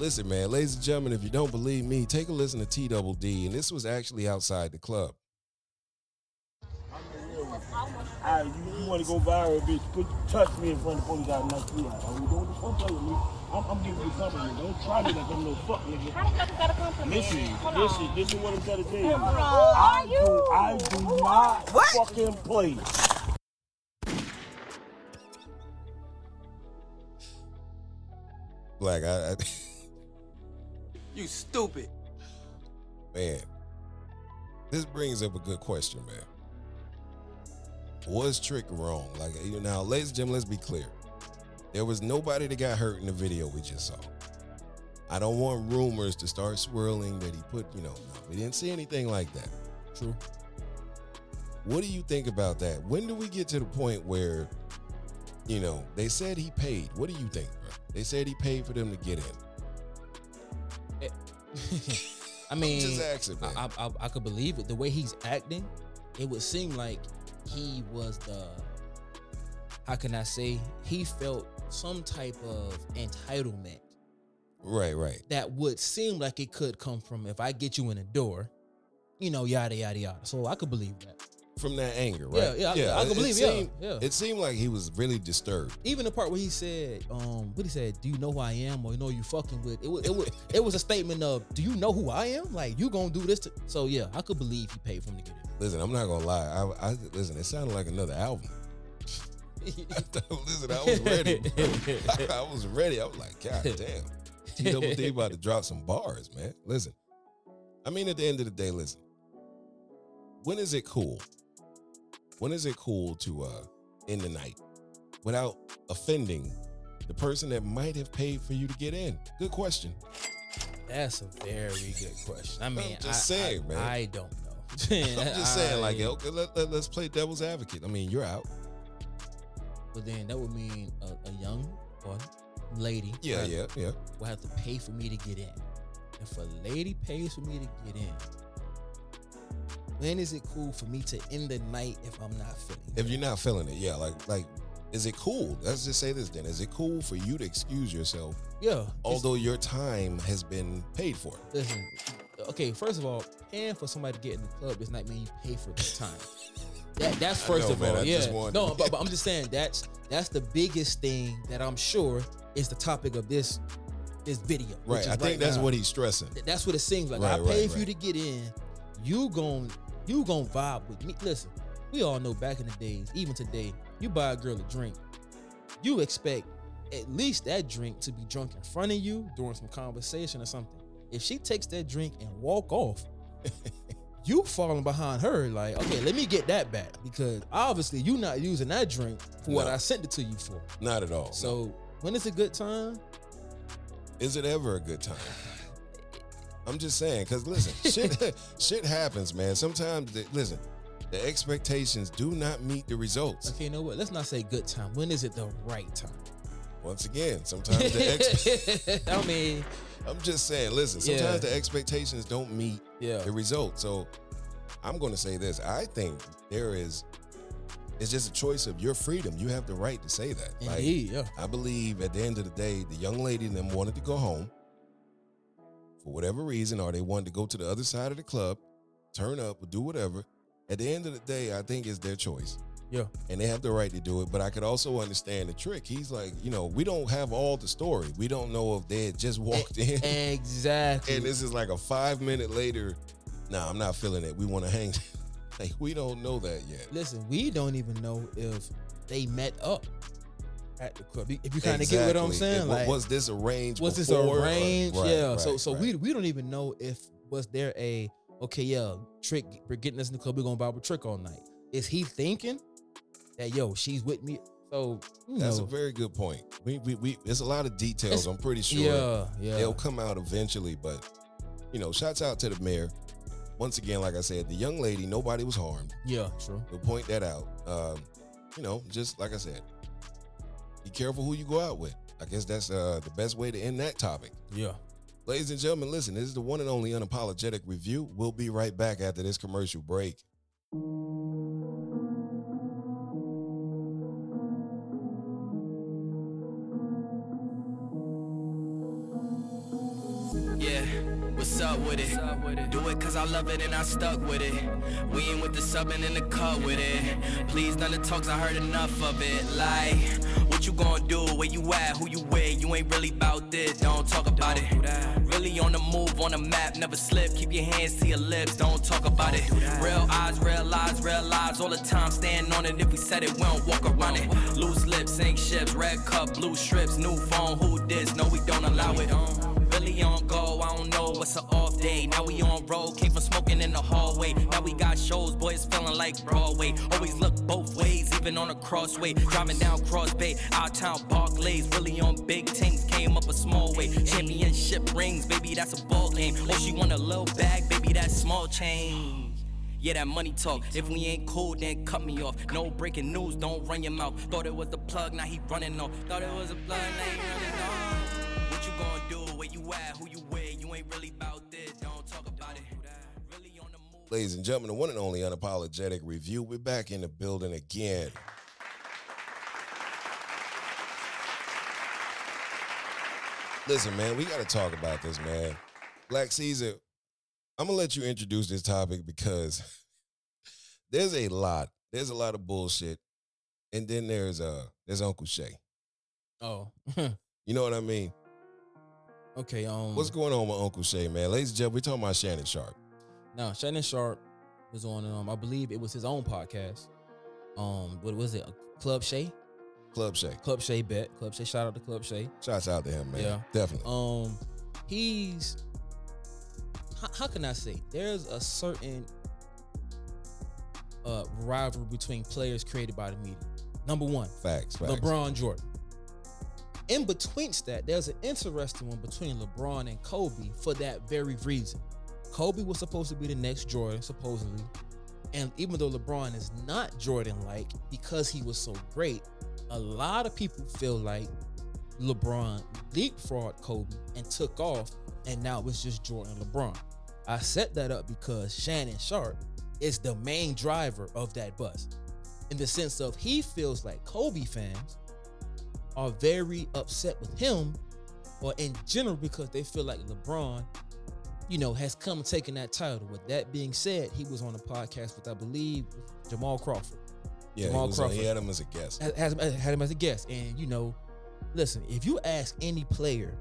Listen, man, ladies and gentlemen, if you don't believe me, take a listen to T Double D, and this was actually outside the club. Alright, you, you want to go viral, bitch? Put touch me in front of the police. I'll knock you out. Oh, you don't, don't play with me. I'm, I'm giving you something. Don't try me like I'm no fuck nigga. How the fuck is that a compliment? Listen, Hold listen, on. this is what I'm trying to tell you. Hold on. I Are do, you? I do not fucking play. Black, I, I <laughs> You stupid. man, this brings up a good question, man. Was Trick wrong? Like, you know, now, ladies and gentlemen, let's be clear. There was nobody that got hurt in the video we just saw. I don't want rumors to start swirling that he put, you know, no, we didn't see anything like that. True. What do you think about that? When do we get to the point where, you know, they said he paid? What do you think, bro? They said he paid for them to get in. <laughs> I mean, just asking, man. I, I, I could believe it. The way he's acting, it would seem like he was the. How can I say? He felt some type of entitlement Right, right. that would seem like it could come from if I get you in the door, you know, yada yada yada. So I could believe that. From that anger, right? Yeah, yeah, I- I can it- believe, It yeah, seemed, yeah. it seemed like he was really disturbed. Even the part where he said, um, what he said, do you know who I am or you know who you fucking with? It was it was <laughs> it was a statement of, do you know who I am? Like you gonna do this to so yeah, I could believe he paid for him to get in. Listen, I'm not gonna lie. I, I listen. It sounded like another album. <laughs> listen, I was ready. <laughs> I was ready. I was like, God damn. T Double D about to drop some bars, man. Listen. I mean, at the end of the day, listen. When is it cool? When is it cool to uh end the night without offending the person that might have paid for you to get in? Good question. That's a very good question. I mean, just I, saying, I, man. I don't know. <laughs> I'm just saying, like, <laughs> okay, let, let, us play devil's advocate. I mean, you're out. But then that would mean a, a young or lady Yeah, yeah, yeah. will have to pay for me to get in. If a lady pays for me to get in, when is it cool for me to end the night if I'm not feeling it? If you're not feeling it, yeah, like like is it cool? Let's just say this then. Is it cool for you to excuse yourself yeah. although your time has been paid for? listen, okay, first of all, paying for somebody to get in the club does not mean you pay for their time. That, that's first know, of man, all. I yeah. No, but, but I'm just saying that's that's the biggest thing that I'm sure is the topic of this this video. Right. I think that's now. what he's stressing. That's what it seems like. Right, I right, paid for you to get in. You gon' you gon' vibe with me. Listen, we all know back in the days, even today, you buy a girl a drink, you expect at least that drink to be drunk in front of you during some conversation or something. If she takes that drink and walk off, <laughs> you falling behind her like, okay, let me get that back because obviously you not using that drink for what I sent it to you for. Not at all. So when it's a good time, is it ever a good time? <sighs> <laughs> I'm just saying, because listen, <laughs> shit, <laughs> shit happens, man. Sometimes, the, listen, the expectations do not meet the results. okay, you know what? Let's not say good time. When is it the right time? Once again, sometimes the ex- <laughs> I mean, I'm just saying, listen, sometimes Yeah. the expectations don't meet yeah. the result. So I'm going to say this. I think there is, it's just a choice of your freedom. You have the right to say that. Like, Indeed, yeah. I believe at the end of the day, the young lady and them wanted to go home for whatever reason, or they wanted to go to the other side of the club, turn up, or do whatever. At the end of the day, I think it's their choice. Yeah. And they have the right to do it. But I could also understand the trick. He's like, you know, we don't have all the story. We don't know if they had just walked in Exactly. and this is like a five minute later. Nah, I'm not feeling it. We want to hang. <laughs> like we don't know that yet. Listen, we don't even know if they met up at the club. If you kind of get what I'm saying, like was this arranged? was this before or- Right, yeah. right, so so right. we we don't even know if was there a okay, yeah, trick. We're getting us in the club. We're gonna vibe with trick all night. Is he thinking that yo, she's with me? So That's know, a very good point. We we, we there's a lot of details. It's- I'm pretty sure yeah, yeah. they'll come out eventually. But you know, shouts out to the mayor. Once again, like I said, the young lady, nobody was harmed. yeah, true. We'll point that out. Um, you know, just like I said, be careful who you go out with. I guess that's uh, the best way to end that topic. Yeah. Ladies and gentlemen, listen, this is the one and only unapologetic review. We'll be right back after this commercial break. Yeah, what's up with it? Do it cause I love it and I stuck with it. We ain't with the subbing in the cut with it. Please, none of the talks, I heard enough of it. Like, what you gonna do? Where you at? Who you with? You ain't really about this, don't talk about it. Really on the move, on the map, never slip. Keep your hands to your lips, don't talk about it. Real eyes, real lies, real lies all the time. Stand on it if we said it, we don't walk around it. Loose lips, sink ships, red cup, blue strips, new phone, who this? No, we don't allow it. Really on what's an off day. Now we on road, came from smoking in the hallway. Now we got shows, boys feeling like Broadway. Always look both ways, even on a crossway. Driving down Cross Bay, out town Barclays. Really on big things, came up a small way. Championship rings, baby, that's a ball game. Oh, she want a little bag, baby, that's small change. Yeah, that money talk. If we ain't cool, then cut me off. No breaking news, don't run your mouth. Thought it was the plug, now he running off. Thought it was a plug, now he running off. What you gonna do? Where you at? Who you with? You ain't really about this. Don't talk about it. Really on the move. Ladies and gentlemen, the one and only unapologetic review. We're back in the building again. Listen, man, we got to talk about this, man. Black Caesar, I'm gonna let you introduce this topic because <laughs> there's a lot, there's a lot of bullshit, and then there's uh there's Uncle Shay. Oh, <laughs> You know what I mean? Okay. Um, What's going on with Uncle Shay, man? Ladies and gentlemen, we talking about Shannon Sharpe. Now, Shannon Sharpe was on, um, I believe it was his own podcast. Um, what was it? Club Shay? Club Shay. Club Shay Bet. Club Shay. Shout out to Club Shay. Shouts out to him, man. Yeah. Definitely. Um, he's how, how can I say? There's a certain uh rivalry between players created by the media. Number one, facts, facts. LeBron Jordan. In between that, there's an interesting one between LeBron and Kobe for that very reason. Kobe was supposed to be the next Jordan, supposedly. And even though LeBron is not Jordan like because he was so great, a lot of people feel like LeBron leapfrogged Kobe and took off, and now it's just Jordan LeBron. I set that up because Shannon Sharpe is the main driver of that bus in the sense of he feels like Kobe fans are very upset with him or in general because they feel like LeBron, you know, has come and taken that title. With that being said, he was on a podcast with I believe Jamal Crawford. yeah, he, Jamal was uh, on- Crawford. he had him as a guest. Had, had him, uh, had him as a guest. And you know, listen, if you ask any player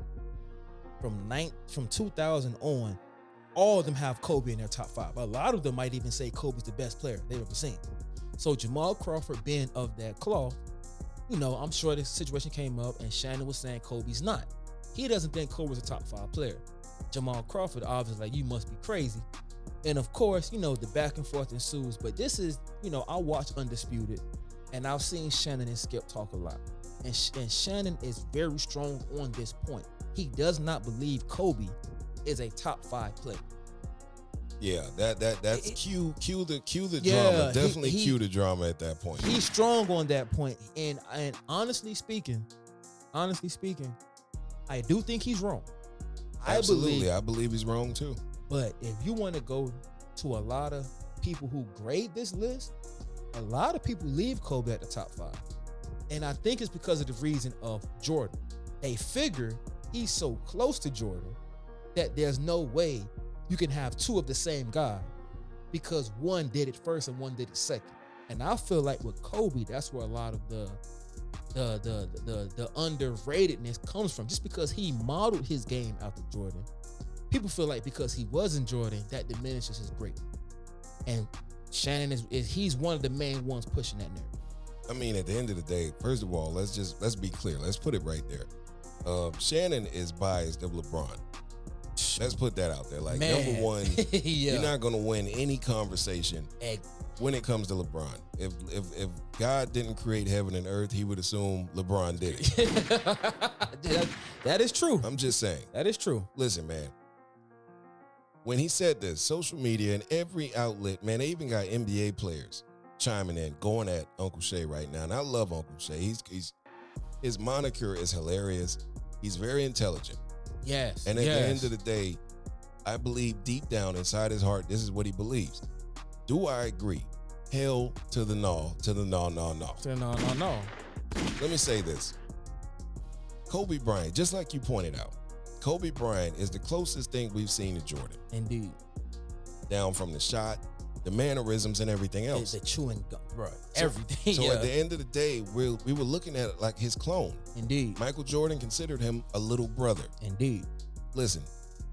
from nine from 2000 on, all of them have Kobe in their top five. A lot of them might even say Kobe's the best player they've ever seen. So Jamal Crawford being of that cloth, you know, I'm sure this situation came up and Shannon was saying Kobe's not. He doesn't think Kobe's a top five player. Jamal Crawford obviously like you must be crazy. And of course, you know, the back and forth ensues. But this is, you know, I watch Undisputed and I've seen Shannon and Skip talk a lot. And, Sh- and Shannon is very strong on this point. He does not believe Kobe is a top five player. Yeah, that that that's It- cue cue the cue the Yeah, drama. Definitely he- cue the drama at that point. He's strong on that. And and honestly speaking, honestly speaking, I do think he's wrong. I Absolutely, believe I believe he's wrong too. But if you want to go to a lot of people who grade this list, a lot of people leave Kobe at the top five. And I think it's because of the reason of Jordan. They figure he's so close to Jordan that there's no way you can have two of the same guy because one did it first and one did it second. And I feel like with Kobe, that's where a lot of the the the the the underratedness comes from. Just because he modeled his game after Jordan, people feel like because he wasn't Jordan, that diminishes his greatness. And Shannon is, is he's one of the main ones pushing that narrative. I mean, at the end of the day, first of all, let's just let's be clear. Let's put it right there. Um, Shannon is biased of LeBron. Let's put that out there. Like Man. number one, <laughs> yeah. you're not gonna win any conversation Egg. when it comes to LeBron. If if if God didn't create heaven and earth, he would assume LeBron did it. <laughs> that, that is true. I'm just saying. That is true. Listen, man. When he said this, social media and every outlet, man, they even got NBA players chiming in, going at Uncle Shay right now. And I love Uncle Shay. He's he's his moniker is hilarious. He's very intelligent. Yes. And at yes. the end of the day, I believe deep down inside his heart, this is what he believes. Do I agree? Hell to the no, to the no, no, no. So, no, no, no. Let me say this. Kobe Bryant, just like you pointed out, Kobe Bryant is the closest thing we've seen to Jordan. Indeed. Down from the shot, the mannerisms, and everything The, else. the chewing gum, bro. So- Everything. So yeah. at the end of the day, we we were looking at it like his clone. Indeed. Michael Jordan considered him a little brother. Indeed. Listen,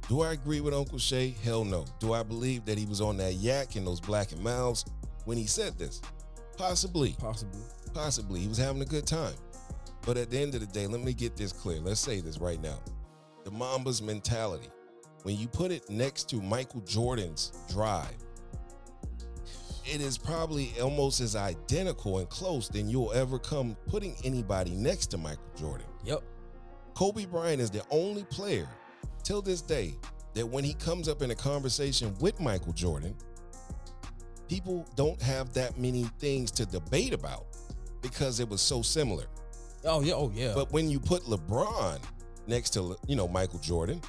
do I agree with Uncle Shay? Hell no. Do I believe that he was on that yak and those Black and Milds when he said this? Possibly. Possibly. Possibly. He was having a good time. But at the end of the day, let me get this clear. Let's say this right now. The Mamba's mentality, when you put it next to Michael Jordan's drive, it is probably almost as identical and close than you'll ever come putting anybody next to Michael Jordan. Yep. Kobe Bryant is the only player till this day that when he comes up in a conversation with Michael Jordan, people don't have that many things to debate about because it was so similar. Oh yeah, oh yeah. But when you put LeBron next to you know Michael Jordan,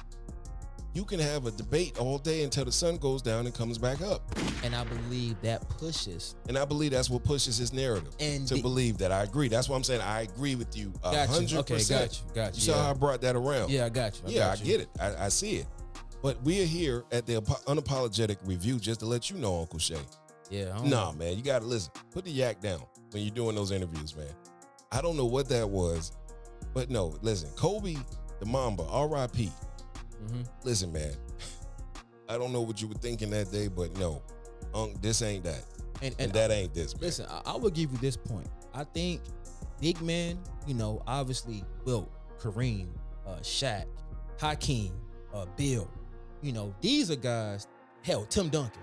you can have a debate all day until the sun goes down and comes back up. and I believe that pushes. And I believe that's what pushes his narrative And to the- believe that I agree. That's why I'm saying I agree with you you. hundred Okay, percent. got you, got you, saw yeah. how I brought that around. Yeah, I got you. I yeah, I you. get it. I, I see it. But we are here at the unapologetic review just to let you know, Uncle Shay. Yeah. Nah, man, you gotta listen. Put the yak down when you're doing those interviews, man. I don't know what that was, but no, listen, Kobe, the Mamba, R.I.P. Mhm. Listen, man, I don't know what you were thinking that day, but no, Unc, this ain't that, And, and, that ain't this, man. Listen, I, I will give you this point. I think big men, you know, obviously Wilt, Kareem, uh, Shaq, Hakeem, uh, Bill, you know, these are guys, hell, Tim Duncan.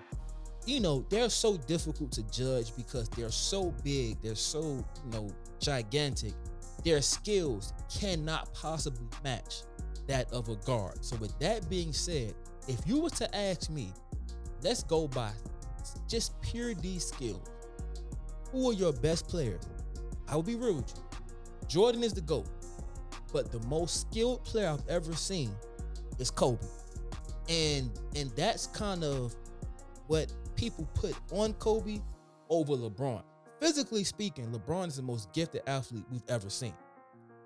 You know, they're so difficult to judge because they're so big, they're so, you know, gigantic. Their skills cannot possibly match that of a guard. So with that being said, if you were to ask me, let's go by just pure D skills. Who are your best players? I will be real with you. Jordan is the GOAT, but the most skilled player I've ever seen is Kobe. And and that's kind of what people put on Kobe over LeBron. Physically speaking, LeBron is the most gifted athlete we've ever seen.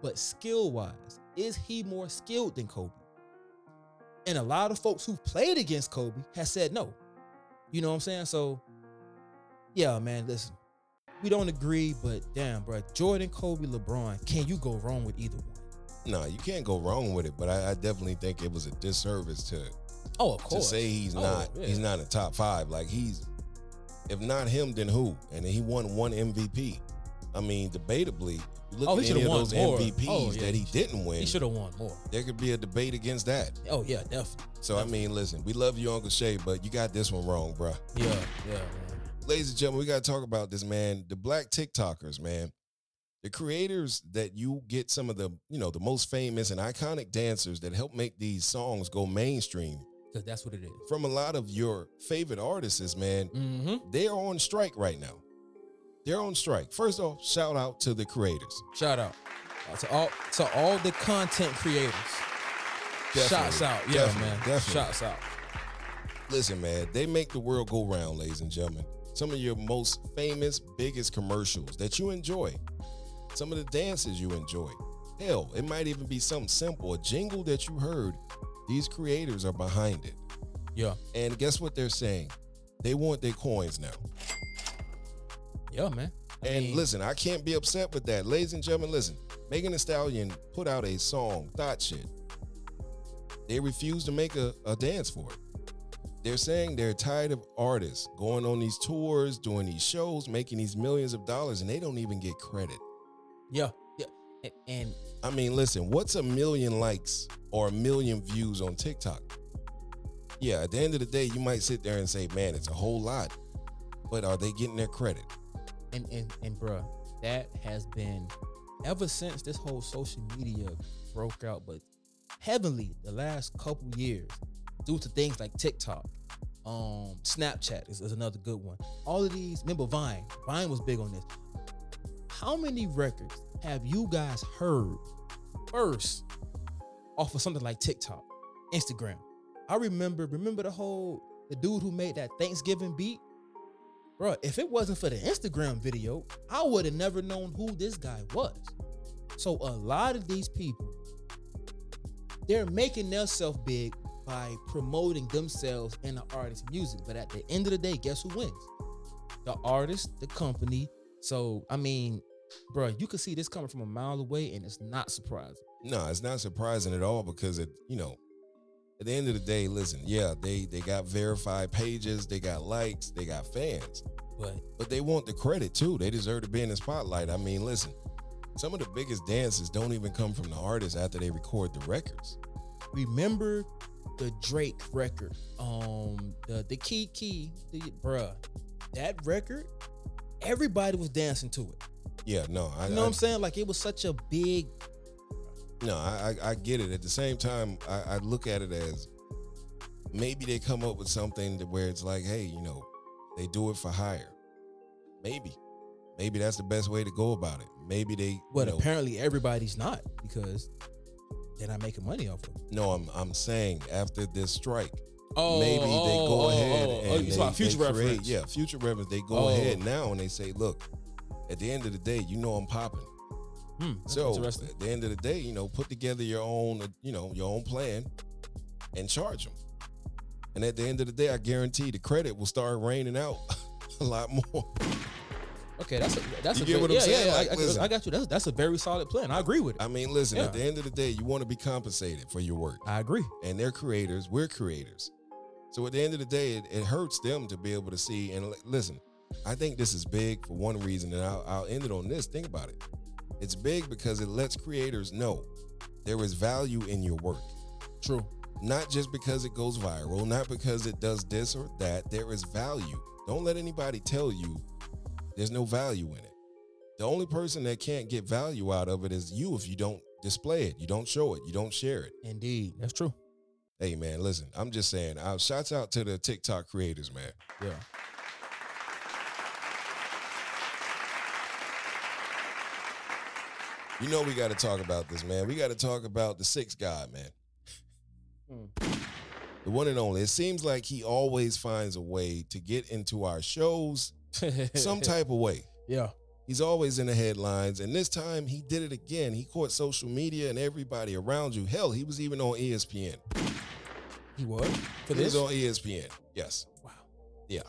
But skill wise, is he more skilled than Kobe? And a lot of folks who've played against Kobe has said no. You know what I'm saying? So, yeah, man, listen. We don't agree, but damn, bro. Jordan, Kobe, LeBron, can you go wrong with either one? No, you can't go wrong with it, but I, I definitely think it was a disservice to Oh, of course. to say he's Oh, not yeah. he's not in top five. Like he's if not him, then who? And he won one MVP. I mean, debatably, look Oh, he at any of won those more. MVPs Oh, yeah. that he didn't win. He should have won more. There could be a debate against that. Oh, yeah, definitely. So I mean, listen, we love you, Uncle Shay, but you got this one wrong, bruh. Yeah, yeah, man. Ladies and gentlemen, we got to talk about this, man. The black TikTokers, man. The creators that you get some of the, you know, the most famous and iconic dancers that help make these songs go mainstream Because that's what it is. from a lot of your favorite artists, man. Mm-hmm. They're on strike right now. They're on strike. First off, shout out to the creators. Shout out uh, to all to all the content creators. Shots out. Yeah, Definitely. man. Definitely. Shots out. Listen, man, they make the world go round, ladies and gentlemen. Some of your most famous, biggest commercials that you enjoy. Some of the dances you enjoy. Hell, it might even be something simple, a jingle that you heard. These creators are behind it. Yeah. And guess what they're saying? They want their coins now. Yeah, man. I And mean, listen, I can't be upset with that. Ladies and gentlemen, listen. Megan Thee Stallion put out a song, Thot Shit. They refuse to make a, a dance for it. They're saying they're tired of artists going on these tours, doing these shows, making these millions of dollars, and they don't even get credit. Yeah. Yeah. And, and I mean, listen, what's a million likes or a million views on TikTok? Yeah, at the end of the day, you might sit there and say, man, it's a whole lot. But are they getting their credit? And and and bruh, that has been ever since this whole social media broke out, but heavily the last couple years due to things like TikTok, um, Snapchat is, is another good one. All of these, remember Vine? Vine was big on this. How many records have you guys heard first off of something like TikTok, Instagram? I remember, remember the whole the dude who made that Thanksgiving beat? Bro, if it wasn't for the Instagram video, I would have never known who this guy was. So a lot of these people, they're making themselves big by promoting themselves and the artist's music. But at the end of the day, guess who wins? The artist, the company. So I mean, bro, you can see this coming from a mile away, and it's not surprising. No, it's not surprising at all because it, you know, at the end of the day, listen, yeah, they they got verified pages, they got likes, they got fans, But but they want the credit too. They deserve to be in the spotlight. I mean, listen, some of the biggest dances don't even come from the artists after they record the records. remember the Drake record, um, the the Kiki, the bruh, that record, everybody was dancing to it. Yeah, no, I, You know I, what I'm saying? Like it was such a big. No, I, I I get it. At the same time, I, I look at it as maybe they come up with something that where it's like, hey, you know, they do it for hire. Maybe, maybe that's the best way to go about it. Maybe they. But you know, apparently everybody's not because they're not making money off of it. no, I'm I'm saying after this strike, Oh, maybe they go oh, oh ahead oh, oh and oh, they, future they create, reference. yeah, future reference. They go Oh. ahead now and they say, look, at the end of the day, you know I'm popping. Hmm, So at the end of the day, you know, put together your own, uh, you know, your own plan, and charge them. And at the end of the day, I guarantee the credit will start raining out <laughs> a lot more. Okay, that's a, that's You a get very- what I'm yeah, saying? Yeah, yeah, Like, I- listen. I got you. That's that's a very solid plan. I agree with it. I mean, listen, Yeah. at the end of the day, you want to be compensated for your work. I agree. And they're creators, we're creators. So at the end of the day, it, it hurts them to be able to see. And li- listen, I think this is big for one reason, and I'll, I'll end it on this. Think about it. It's big because it lets creators know there is value in your work. True. Not just because it goes viral, not because it does this or that. There is value. Don't let anybody tell you there's no value in it. The only person that can't get value out of it is you if you don't display it, you don't show it, you don't share it. Indeed, that's true. Hey man, listen, I'm just saying, uh, shouts out to the TikTok creators, man. Yeah. You know we got to talk about this, man. We got to talk about the sixth God, man. The one and only. It seems like he always finds a way to get into our shows some <laughs> type of way. Yeah. He's always in the headlines, and this time he did it again. He caught social media and everybody around you. Hell, he was even on ESPN. He was for he this. was on ESPN. Yes. wow. Yeah.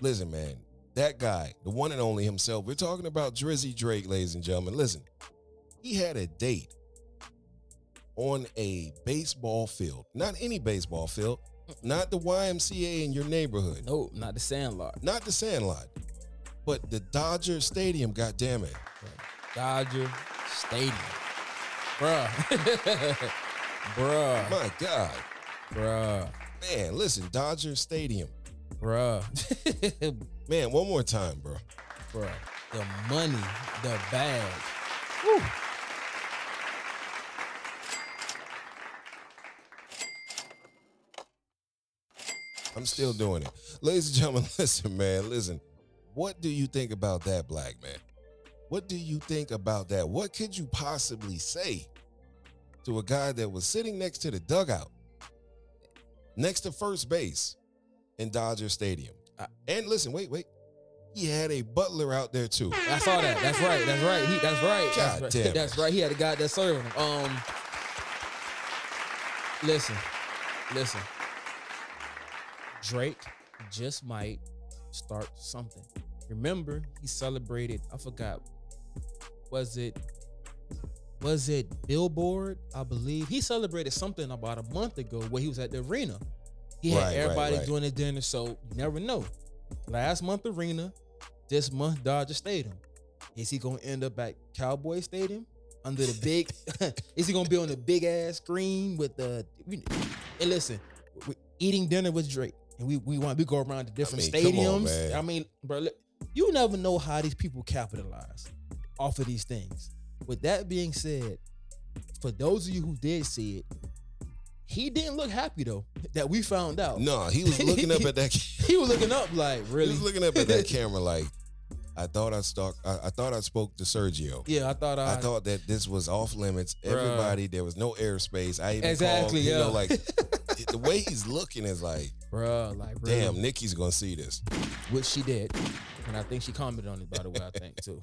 Listen, man, that guy, the one and only himself, we're talking about Drizzy Drake, ladies and gentlemen. Listen, he had a date on a baseball field, not any baseball field, not the YMCA in your neighborhood, No, not the Sandlot. not the Sandlot, but the Dodger Stadium, God damn it. Dodger Stadium. Bruh. <laughs> Bruh. My God. Bruh. Man, listen, Dodger Stadium. Bruh. <laughs> Man, one more time, bro. Bruh. The money, the bag. I'm still doing it. Ladies and gentlemen, <laughs> listen, man, listen. What do you think about that, black man? What do you think about that? What could you possibly say to a guy that was sitting next to the dugout, next to first base in Dodger Stadium? I- and listen, wait, wait. He had a butler out there too. I saw that. That's right. That's right. He, that's right. God that's damn right. That's right. He had a guy that serving him. Um, listen, listen. Drake just might start something. Remember, he celebrated. I forgot. Was it? Was it Billboard? I believe he celebrated something about a month ago where he was at the arena. He had Right, right, everybody right. doing the dinner, so you never know. Last month arena, this month Dodger Stadium. Is he gonna end up at Cowboy Stadium under the big? <laughs> <laughs> is he gonna be on the big ass screen with the? And listen, we're eating dinner with Drake, and we we want we go around to different mean, come on, stadiums. man. I mean, bro, look, you never know how these people capitalize off of these things. With that being said, for those of you who did see it, he didn't look happy though. That we found out. No, he was looking up at that. <laughs> He was looking up like really. He was looking up at that <laughs> camera like, I thought I stalk. I, I thought I spoke to Sergio. Yeah, I thought I. I thought that this was off limits. Bruh. Everybody, there was no airspace. I even Exactly, called, you yeah. know, like <laughs> the way he's looking is like, bro, like damn, Nikki's gonna see this. which she did, and I think she commented on it by the way. I think too.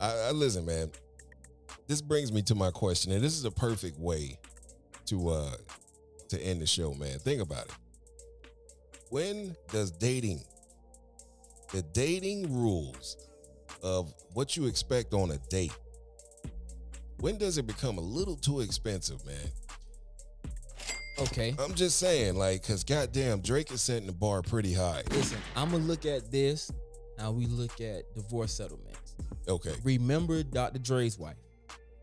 I, I listen, man. This brings me to my question, and this is a perfect way to uh to end the show, man. Think about it. When does dating, the dating rules of what you expect on a date, when does it become a little too expensive, man? Okay, I'm just saying, like, cause goddamn, Drake is setting the bar pretty high. listen, I'm gonna look at this. Now we look at divorce settlements. Okay, Remember Dr. Dre's wife?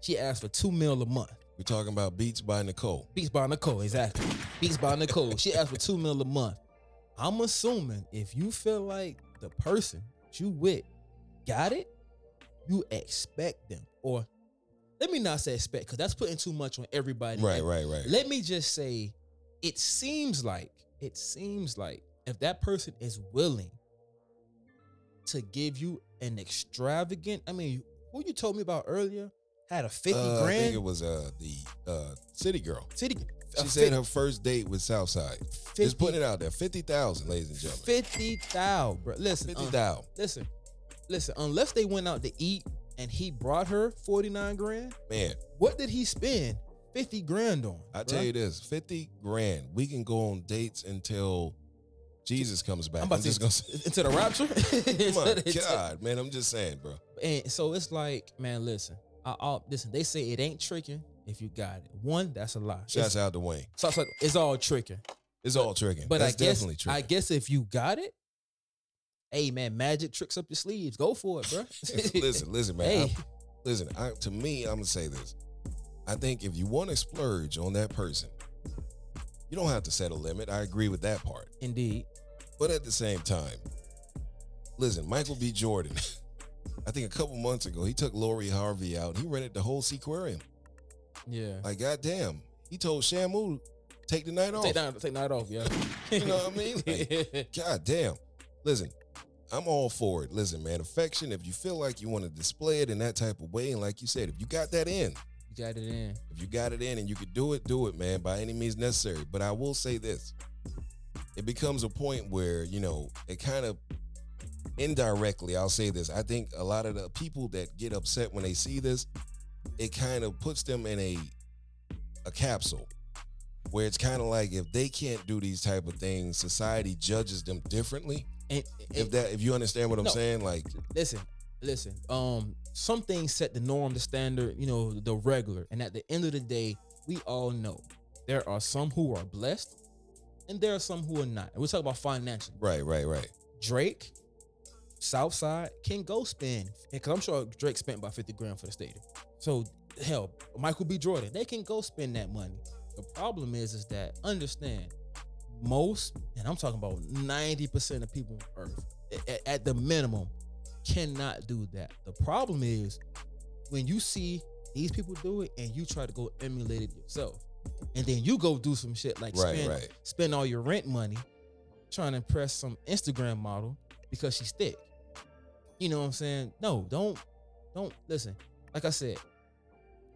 She asked for two mil a month. We're talking about Beats by Nicole. Beats by Nicole, exactly. Beats by Nicole. She asked for two mil a month. I'm assuming if you feel like the person you with got it, you expect them. Or let me not say expect, because that's putting too much on everybody. Right, right, right. Let me just say, it seems like, it seems like if that person is willing to give you an extravagant, I mean, who you told me about earlier had a fifty Uh, I grand think it was uh the uh city girl. city. She said her first date with Southside. Just putting it out there. Fifty thousand, ladies and gentlemen. fifty thousand, bro. Listen, Fifty uh, listen, listen. Unless they went out to eat and he brought her forty nine grand, Man, what did he spend fifty grand on? I tell you this, fifty grand. We can go on dates until Jesus comes back. I'm about I'm to just gonna say, into the rapture. <laughs> my <laughs> God, man. I'm just saying, bro. And so it's like, man, listen. I, I listen. They say it ain't tricking if you got it. One, that's a lie. Shouts It's, out to Wayne. so it's, like, it's all tricking. It's all tricking. But That's I guess definitely tricking. I guess if you got it, hey man, magic tricks up your sleeves. Go for it, bro. <laughs> listen, listen, man. <laughs> Hey. Listen, I, to me, I'm gonna say this. I think if you want to splurge on that person, you don't have to set a limit. I agree with that part. Indeed. But at the same time, listen, Michael B. Jordan. <laughs> I think a couple months ago, he took Lori Harvey out. He rented the whole Seaquarium. Yeah. Like, goddamn, he told Shamu take the night off. Take that take night off, yeah. <laughs> You know what I mean? Like, <laughs> God damn. Listen, I'm all for it. Listen, man, affection, if you feel like you want to display it in that type of way, and like you said, if you got that in, you got it in. if you got it in and you could do it, do it, man, by any means necessary. But I will say this it becomes a point where, you know, it kind of indirectly, I'll say this. I think a lot of the people that get upset when they see this, it kind of puts them in a a capsule where it's kind of like if they can't do these type of things, society judges them differently. And, If that if you understand what I'm No. saying, like listen, listen. Um, some things set the norm, the standard, you know, the regular. And at the end of the day, we all know there are some who are blessed, and there are some who are not. And we're talking about financial. right, right, right. Drake, Southside can go spend, because I'm sure Drake spent about 50 grand for the stadium. So hell, Michael B. Jordan, they can go spend that money. The problem is, is that understand most, and I'm talking about 90% of people on earth, a- at the minimum, cannot do that. The problem is when you see these people do it and you try to go emulate it yourself. And then you go do some shit like Right, spend, right. spend all your rent money trying to impress some Instagram model because she's thick. You know what I'm saying? No, don't don't listen. Like I said,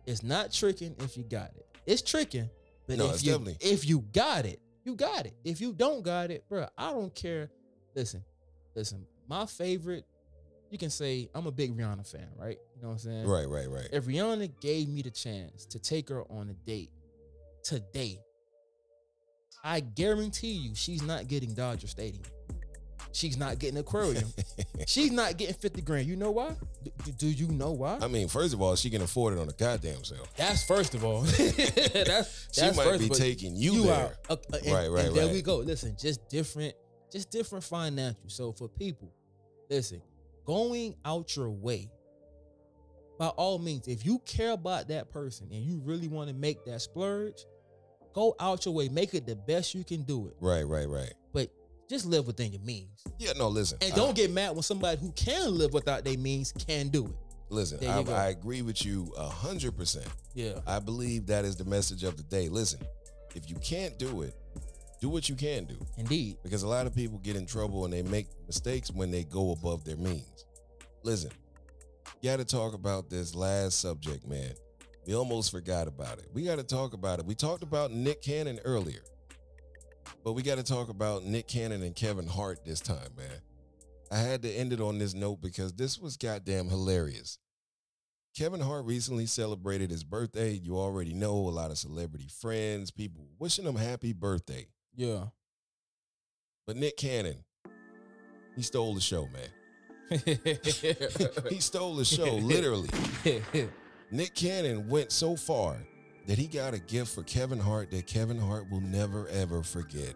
it's not tricking if you got it. It's tricking, but No, if you definitely- if you got it, you got it. If you don't got it, bro, I don't care. Listen, listen. My favorite, you can say I'm a big Rihanna fan, right? You know what I'm saying? Right, right, right. If Rihanna gave me the chance to take her on a date today, I guarantee you she's not getting Dodger Stadium. She's not getting Aquarium. <laughs> she's not getting 50 grand. You know why? Do, do you know why? I mean, first of all, she can afford it on a goddamn sale. That's first of all. <laughs> that's, She that's might first, be taking you, there. are. Uh, uh, and, Right, right, and there right. we go. Listen, just different, just different financial. So for people, listen, going out your way, by all means, if you care about that person and you really want to make that splurge, go out your way. Make it the best you can do it. Right, right, right. Just live within your means. Yeah, no, listen. And don't get mad when somebody who can live without their means can do it. listen. I. I agree with you a hundred percent. Yeah. I believe that is the message of the day. Listen, if you can't do it, do what you can do. Indeed. Because a lot of people get in trouble and they make mistakes when they go above their means. Listen, you got to talk about this last subject, man. We almost forgot about it. We got to talk about it. We talked about Nick Cannon earlier, but we got to talk about Nick Cannon and Kevin Hart this time, man. I had to end it on this note because this was goddamn hilarious. Kevin Hart recently celebrated his birthday. You already know a lot of celebrity friends, people wishing him happy birthday. Yeah. But Nick Cannon, he stole the show, man. <laughs> <laughs> he stole the show, literally. <laughs> Nick Cannon went so far that he got a gift for Kevin Hart that Kevin Hart will never ever forget.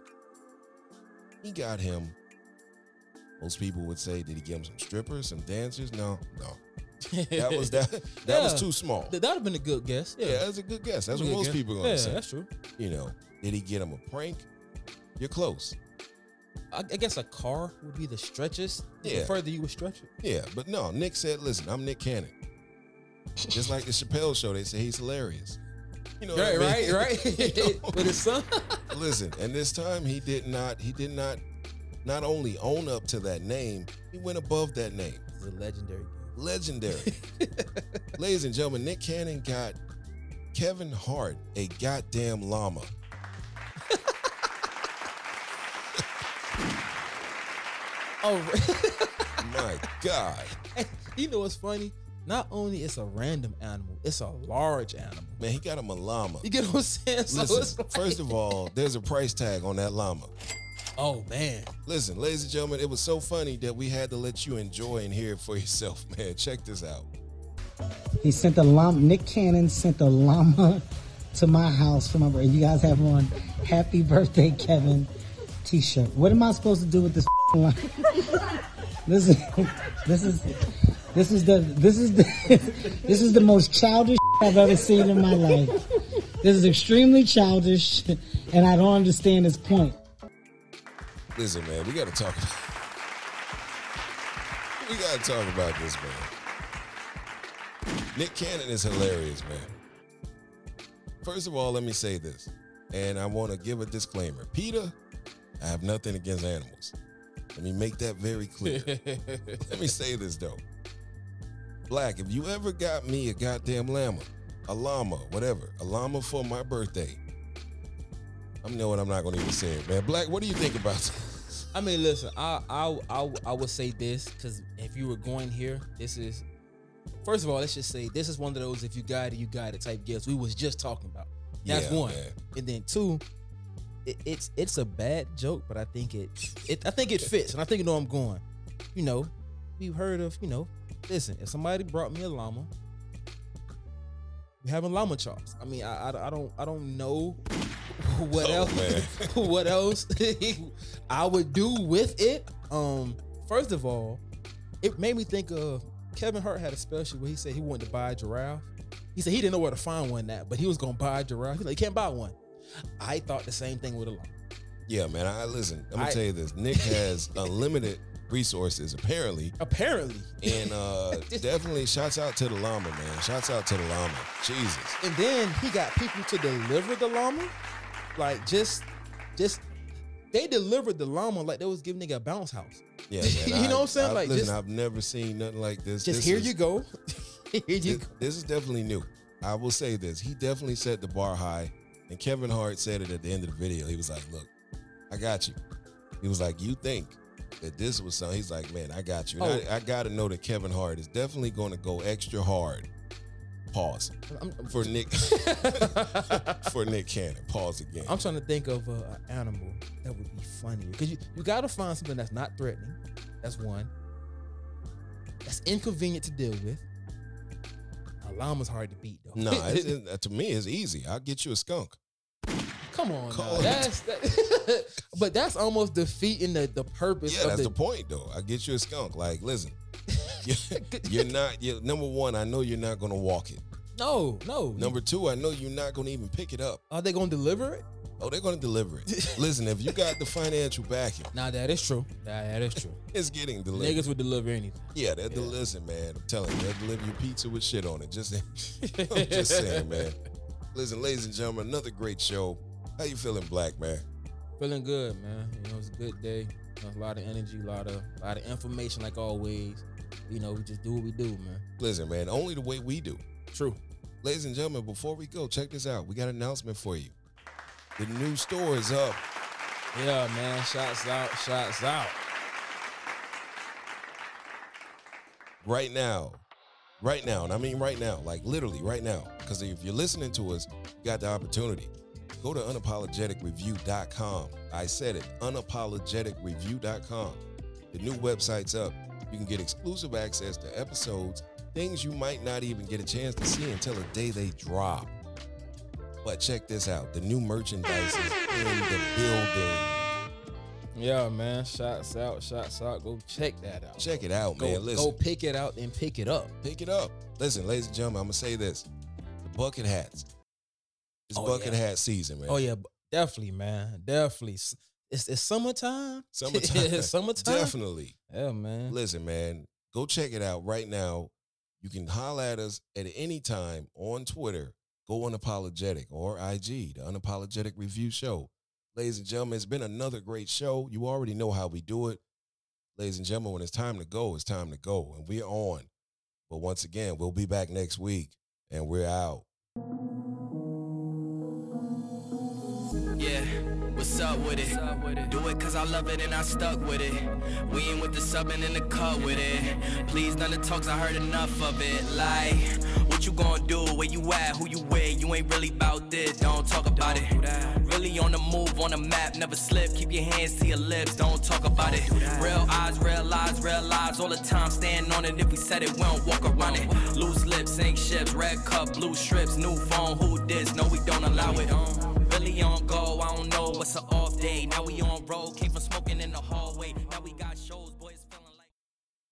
He got him. Most people would say, did he give him some strippers, some dancers? No, no. That was that. <laughs> That was too small. That would have been a good guess. Yeah. Yeah, that's a good guess. That's what most guess. people are gonna yeah, say. that's true. You know, did he get him a prank? You're close. I, I guess a car would be the stretchest. Yeah. The further you would stretch it. Yeah, but no, Nick said, listen, I'm Nick Cannon. Just like the Chappelle show, they say he's hilarious. You know, I Right, mean? right, <laughs> right. You know? With his son. <laughs> Listen, and this time he did not, he did not not only own up to that name, he went above that name. It's a legendary. Legendary. <laughs> Ladies and gentlemen, Nick Cannon got Kevin Hart a goddamn llama. Oh, My God. you know what's funny? Not only it's a random animal, it's a large animal. Man, he got him a llama. You get what I'm saying? So Listen, like- first of all, there's a price tag on that llama. oh man, Listen, ladies and gentlemen, it was so funny that we had to let you enjoy and hear it for yourself, <laughs> man. Check this out. He sent a llama. Nick Cannon sent a llama to my house for my birthday. You guys have on "Happy Birthday, Kevin" T-shirt. What am I supposed to do with this <laughs> llama? <laughs> This is this is this is the this is the <laughs> this is the most childish I've ever seen in my life. This is extremely childish, and I don't understand his point. Listen, man, we got to talk. we got to talk about this, man. Nick Cannon is hilarious, man. First of all, let me say this, and I want to give a disclaimer. Peter, I have nothing against animals. Let me make that very clear. <laughs> let me say this though. Black, if you ever got me a goddamn llama, a llama, whatever, a llama for my birthday, I know what I'm not gonna even say it, man. Black, what do you think about this? I mean, listen, I I I, I would say this because if you were going here, this is first of all, let's just say this is one of those if you got it, you got it type gifts we was just talking about. That's Yeah, one, man. and then two, it, it's it's a bad joke, but I think it it I think it fits, and I think you know I'm going. You know, we've heard of you know. Listen, if somebody brought me a llama, we having llama chops. I mean, I, I, I don't I don't know <laughs> what Oh, else <laughs> what else <laughs> I would do with it. Um, first of all, it made me think of Kevin Hart had a special where he said he wanted to buy a giraffe. He said he didn't know where to find one at, but he was gonna buy a giraffe. He's like, he can't buy one. I thought the same thing with a llama. Yeah, man. I listen. I'm gonna I- tell you this. Nick has unlimited resources apparently, Apparently. and uh <laughs> definitely shouts out to the llama, man. Shouts out to the llama. Jesus. And then he got people to deliver the llama. Like just just they delivered the llama like they was giving nigga a bounce house. Yeah. <laughs> You I- know what I'm saying? I- Like, listen, just- I've never seen nothing like this. Just This here is- you go. <laughs> here you This, go. this is definitely new. I will say this. He definitely set the bar high. And Kevin Hart said it at the end of the video. He was like, Look, I got you. He was like, You think that this was something? He's like, Man, I got you. Oh. I, I got to know that Kevin Hart is definitely going to go extra hard. Pause. I'm, I'm- For Nick <laughs> for Nick Cannon. Pause again. I'm trying to think of uh, an animal that would be funnier because you, you got to find something that's not threatening. That's one. That's inconvenient to deal with. A llama's hard to beat though. no, <laughs> it- to me, it's easy. I'll get you a skunk. Come on, Call now. that's that, <laughs> but that's almost defeating the, the purpose Yeah, of that's the, the point, though. I get you a skunk. Like, listen, <laughs> you're, you're not. You're, number one, I know you're not gonna walk it. no, no. Number two, I know you're not gonna even pick it up. are they gonna deliver it? Oh, they're gonna deliver it. <laughs> listen, if you got the financial backing, Nah, that is true. Nah, that is true. it's getting delivered. Niggas would deliver anything. yeah, they're del- listen, man. I'm telling you, they'll deliver your pizza with shit on it. Just, I'm just saying, man. Listen, ladies and gentlemen, another great show. How you feeling, Black man? Feeling good, man. You know, it's a good day. A lot of energy, a lot of a lot of information, like always. You know, we just do what we do, man. Listen, man. Only the way we do. True. Ladies and gentlemen, before we go, check this out. We got an announcement for you. The new store is up. Yeah, man. Shots out, shots out. right now. Right now. And I mean right now, like literally right now. Because if you're listening to us, you got the opportunity. Go to unapologeticreview.com. I said it, unapologeticreview.com. The new website's up. You can get exclusive access to episodes, things you might not even get a chance to see until the day they drop. But check this out the new merchandise is in the building. Yeah, man. Shots out, shots out. Go check that out. Check it out, Go, man. Listen. go pick it out and pick it up. pick it up. Listen, ladies and gentlemen, I'm gonna say this: the bucket hats. It's Oh, bucket yeah. hat season, man. Oh yeah, definitely, man. Definitely. It's, it's summertime. <laughs> summertime. it's summertime. Definitely. Yeah, man. Listen, man, go check it out right now. You can holler at us at any time on Twitter. Go unapologetic or IG, the Unapologetic Review Show. Ladies and gentlemen, it's been another great show. You already know how we do it. Ladies and gentlemen, when it's time to go, it's time to go. And we're on. But once again, we'll be back next week and we're out. Yeah, what's up with it? Do it cause I love it and I stuck with it. We ain't with the subbing in the cut with it. Please, none of the talks, I heard enough of it. Like, what you gonna do? Where you at? Who you with? You ain't really about this, don't talk about it. Really on the move, on the map, never slip. Keep your hands to your lips, don't talk about it. Real eyes, real lies, real lives all the time. Stand on it. If we said it, we don't walk around it. Loose lips, sink ships, red cup, blue strips, new phone. Who this? No, we don't allow it. Really on go, I don't know what's an off day. Now we on road, came from smoking in the hallway.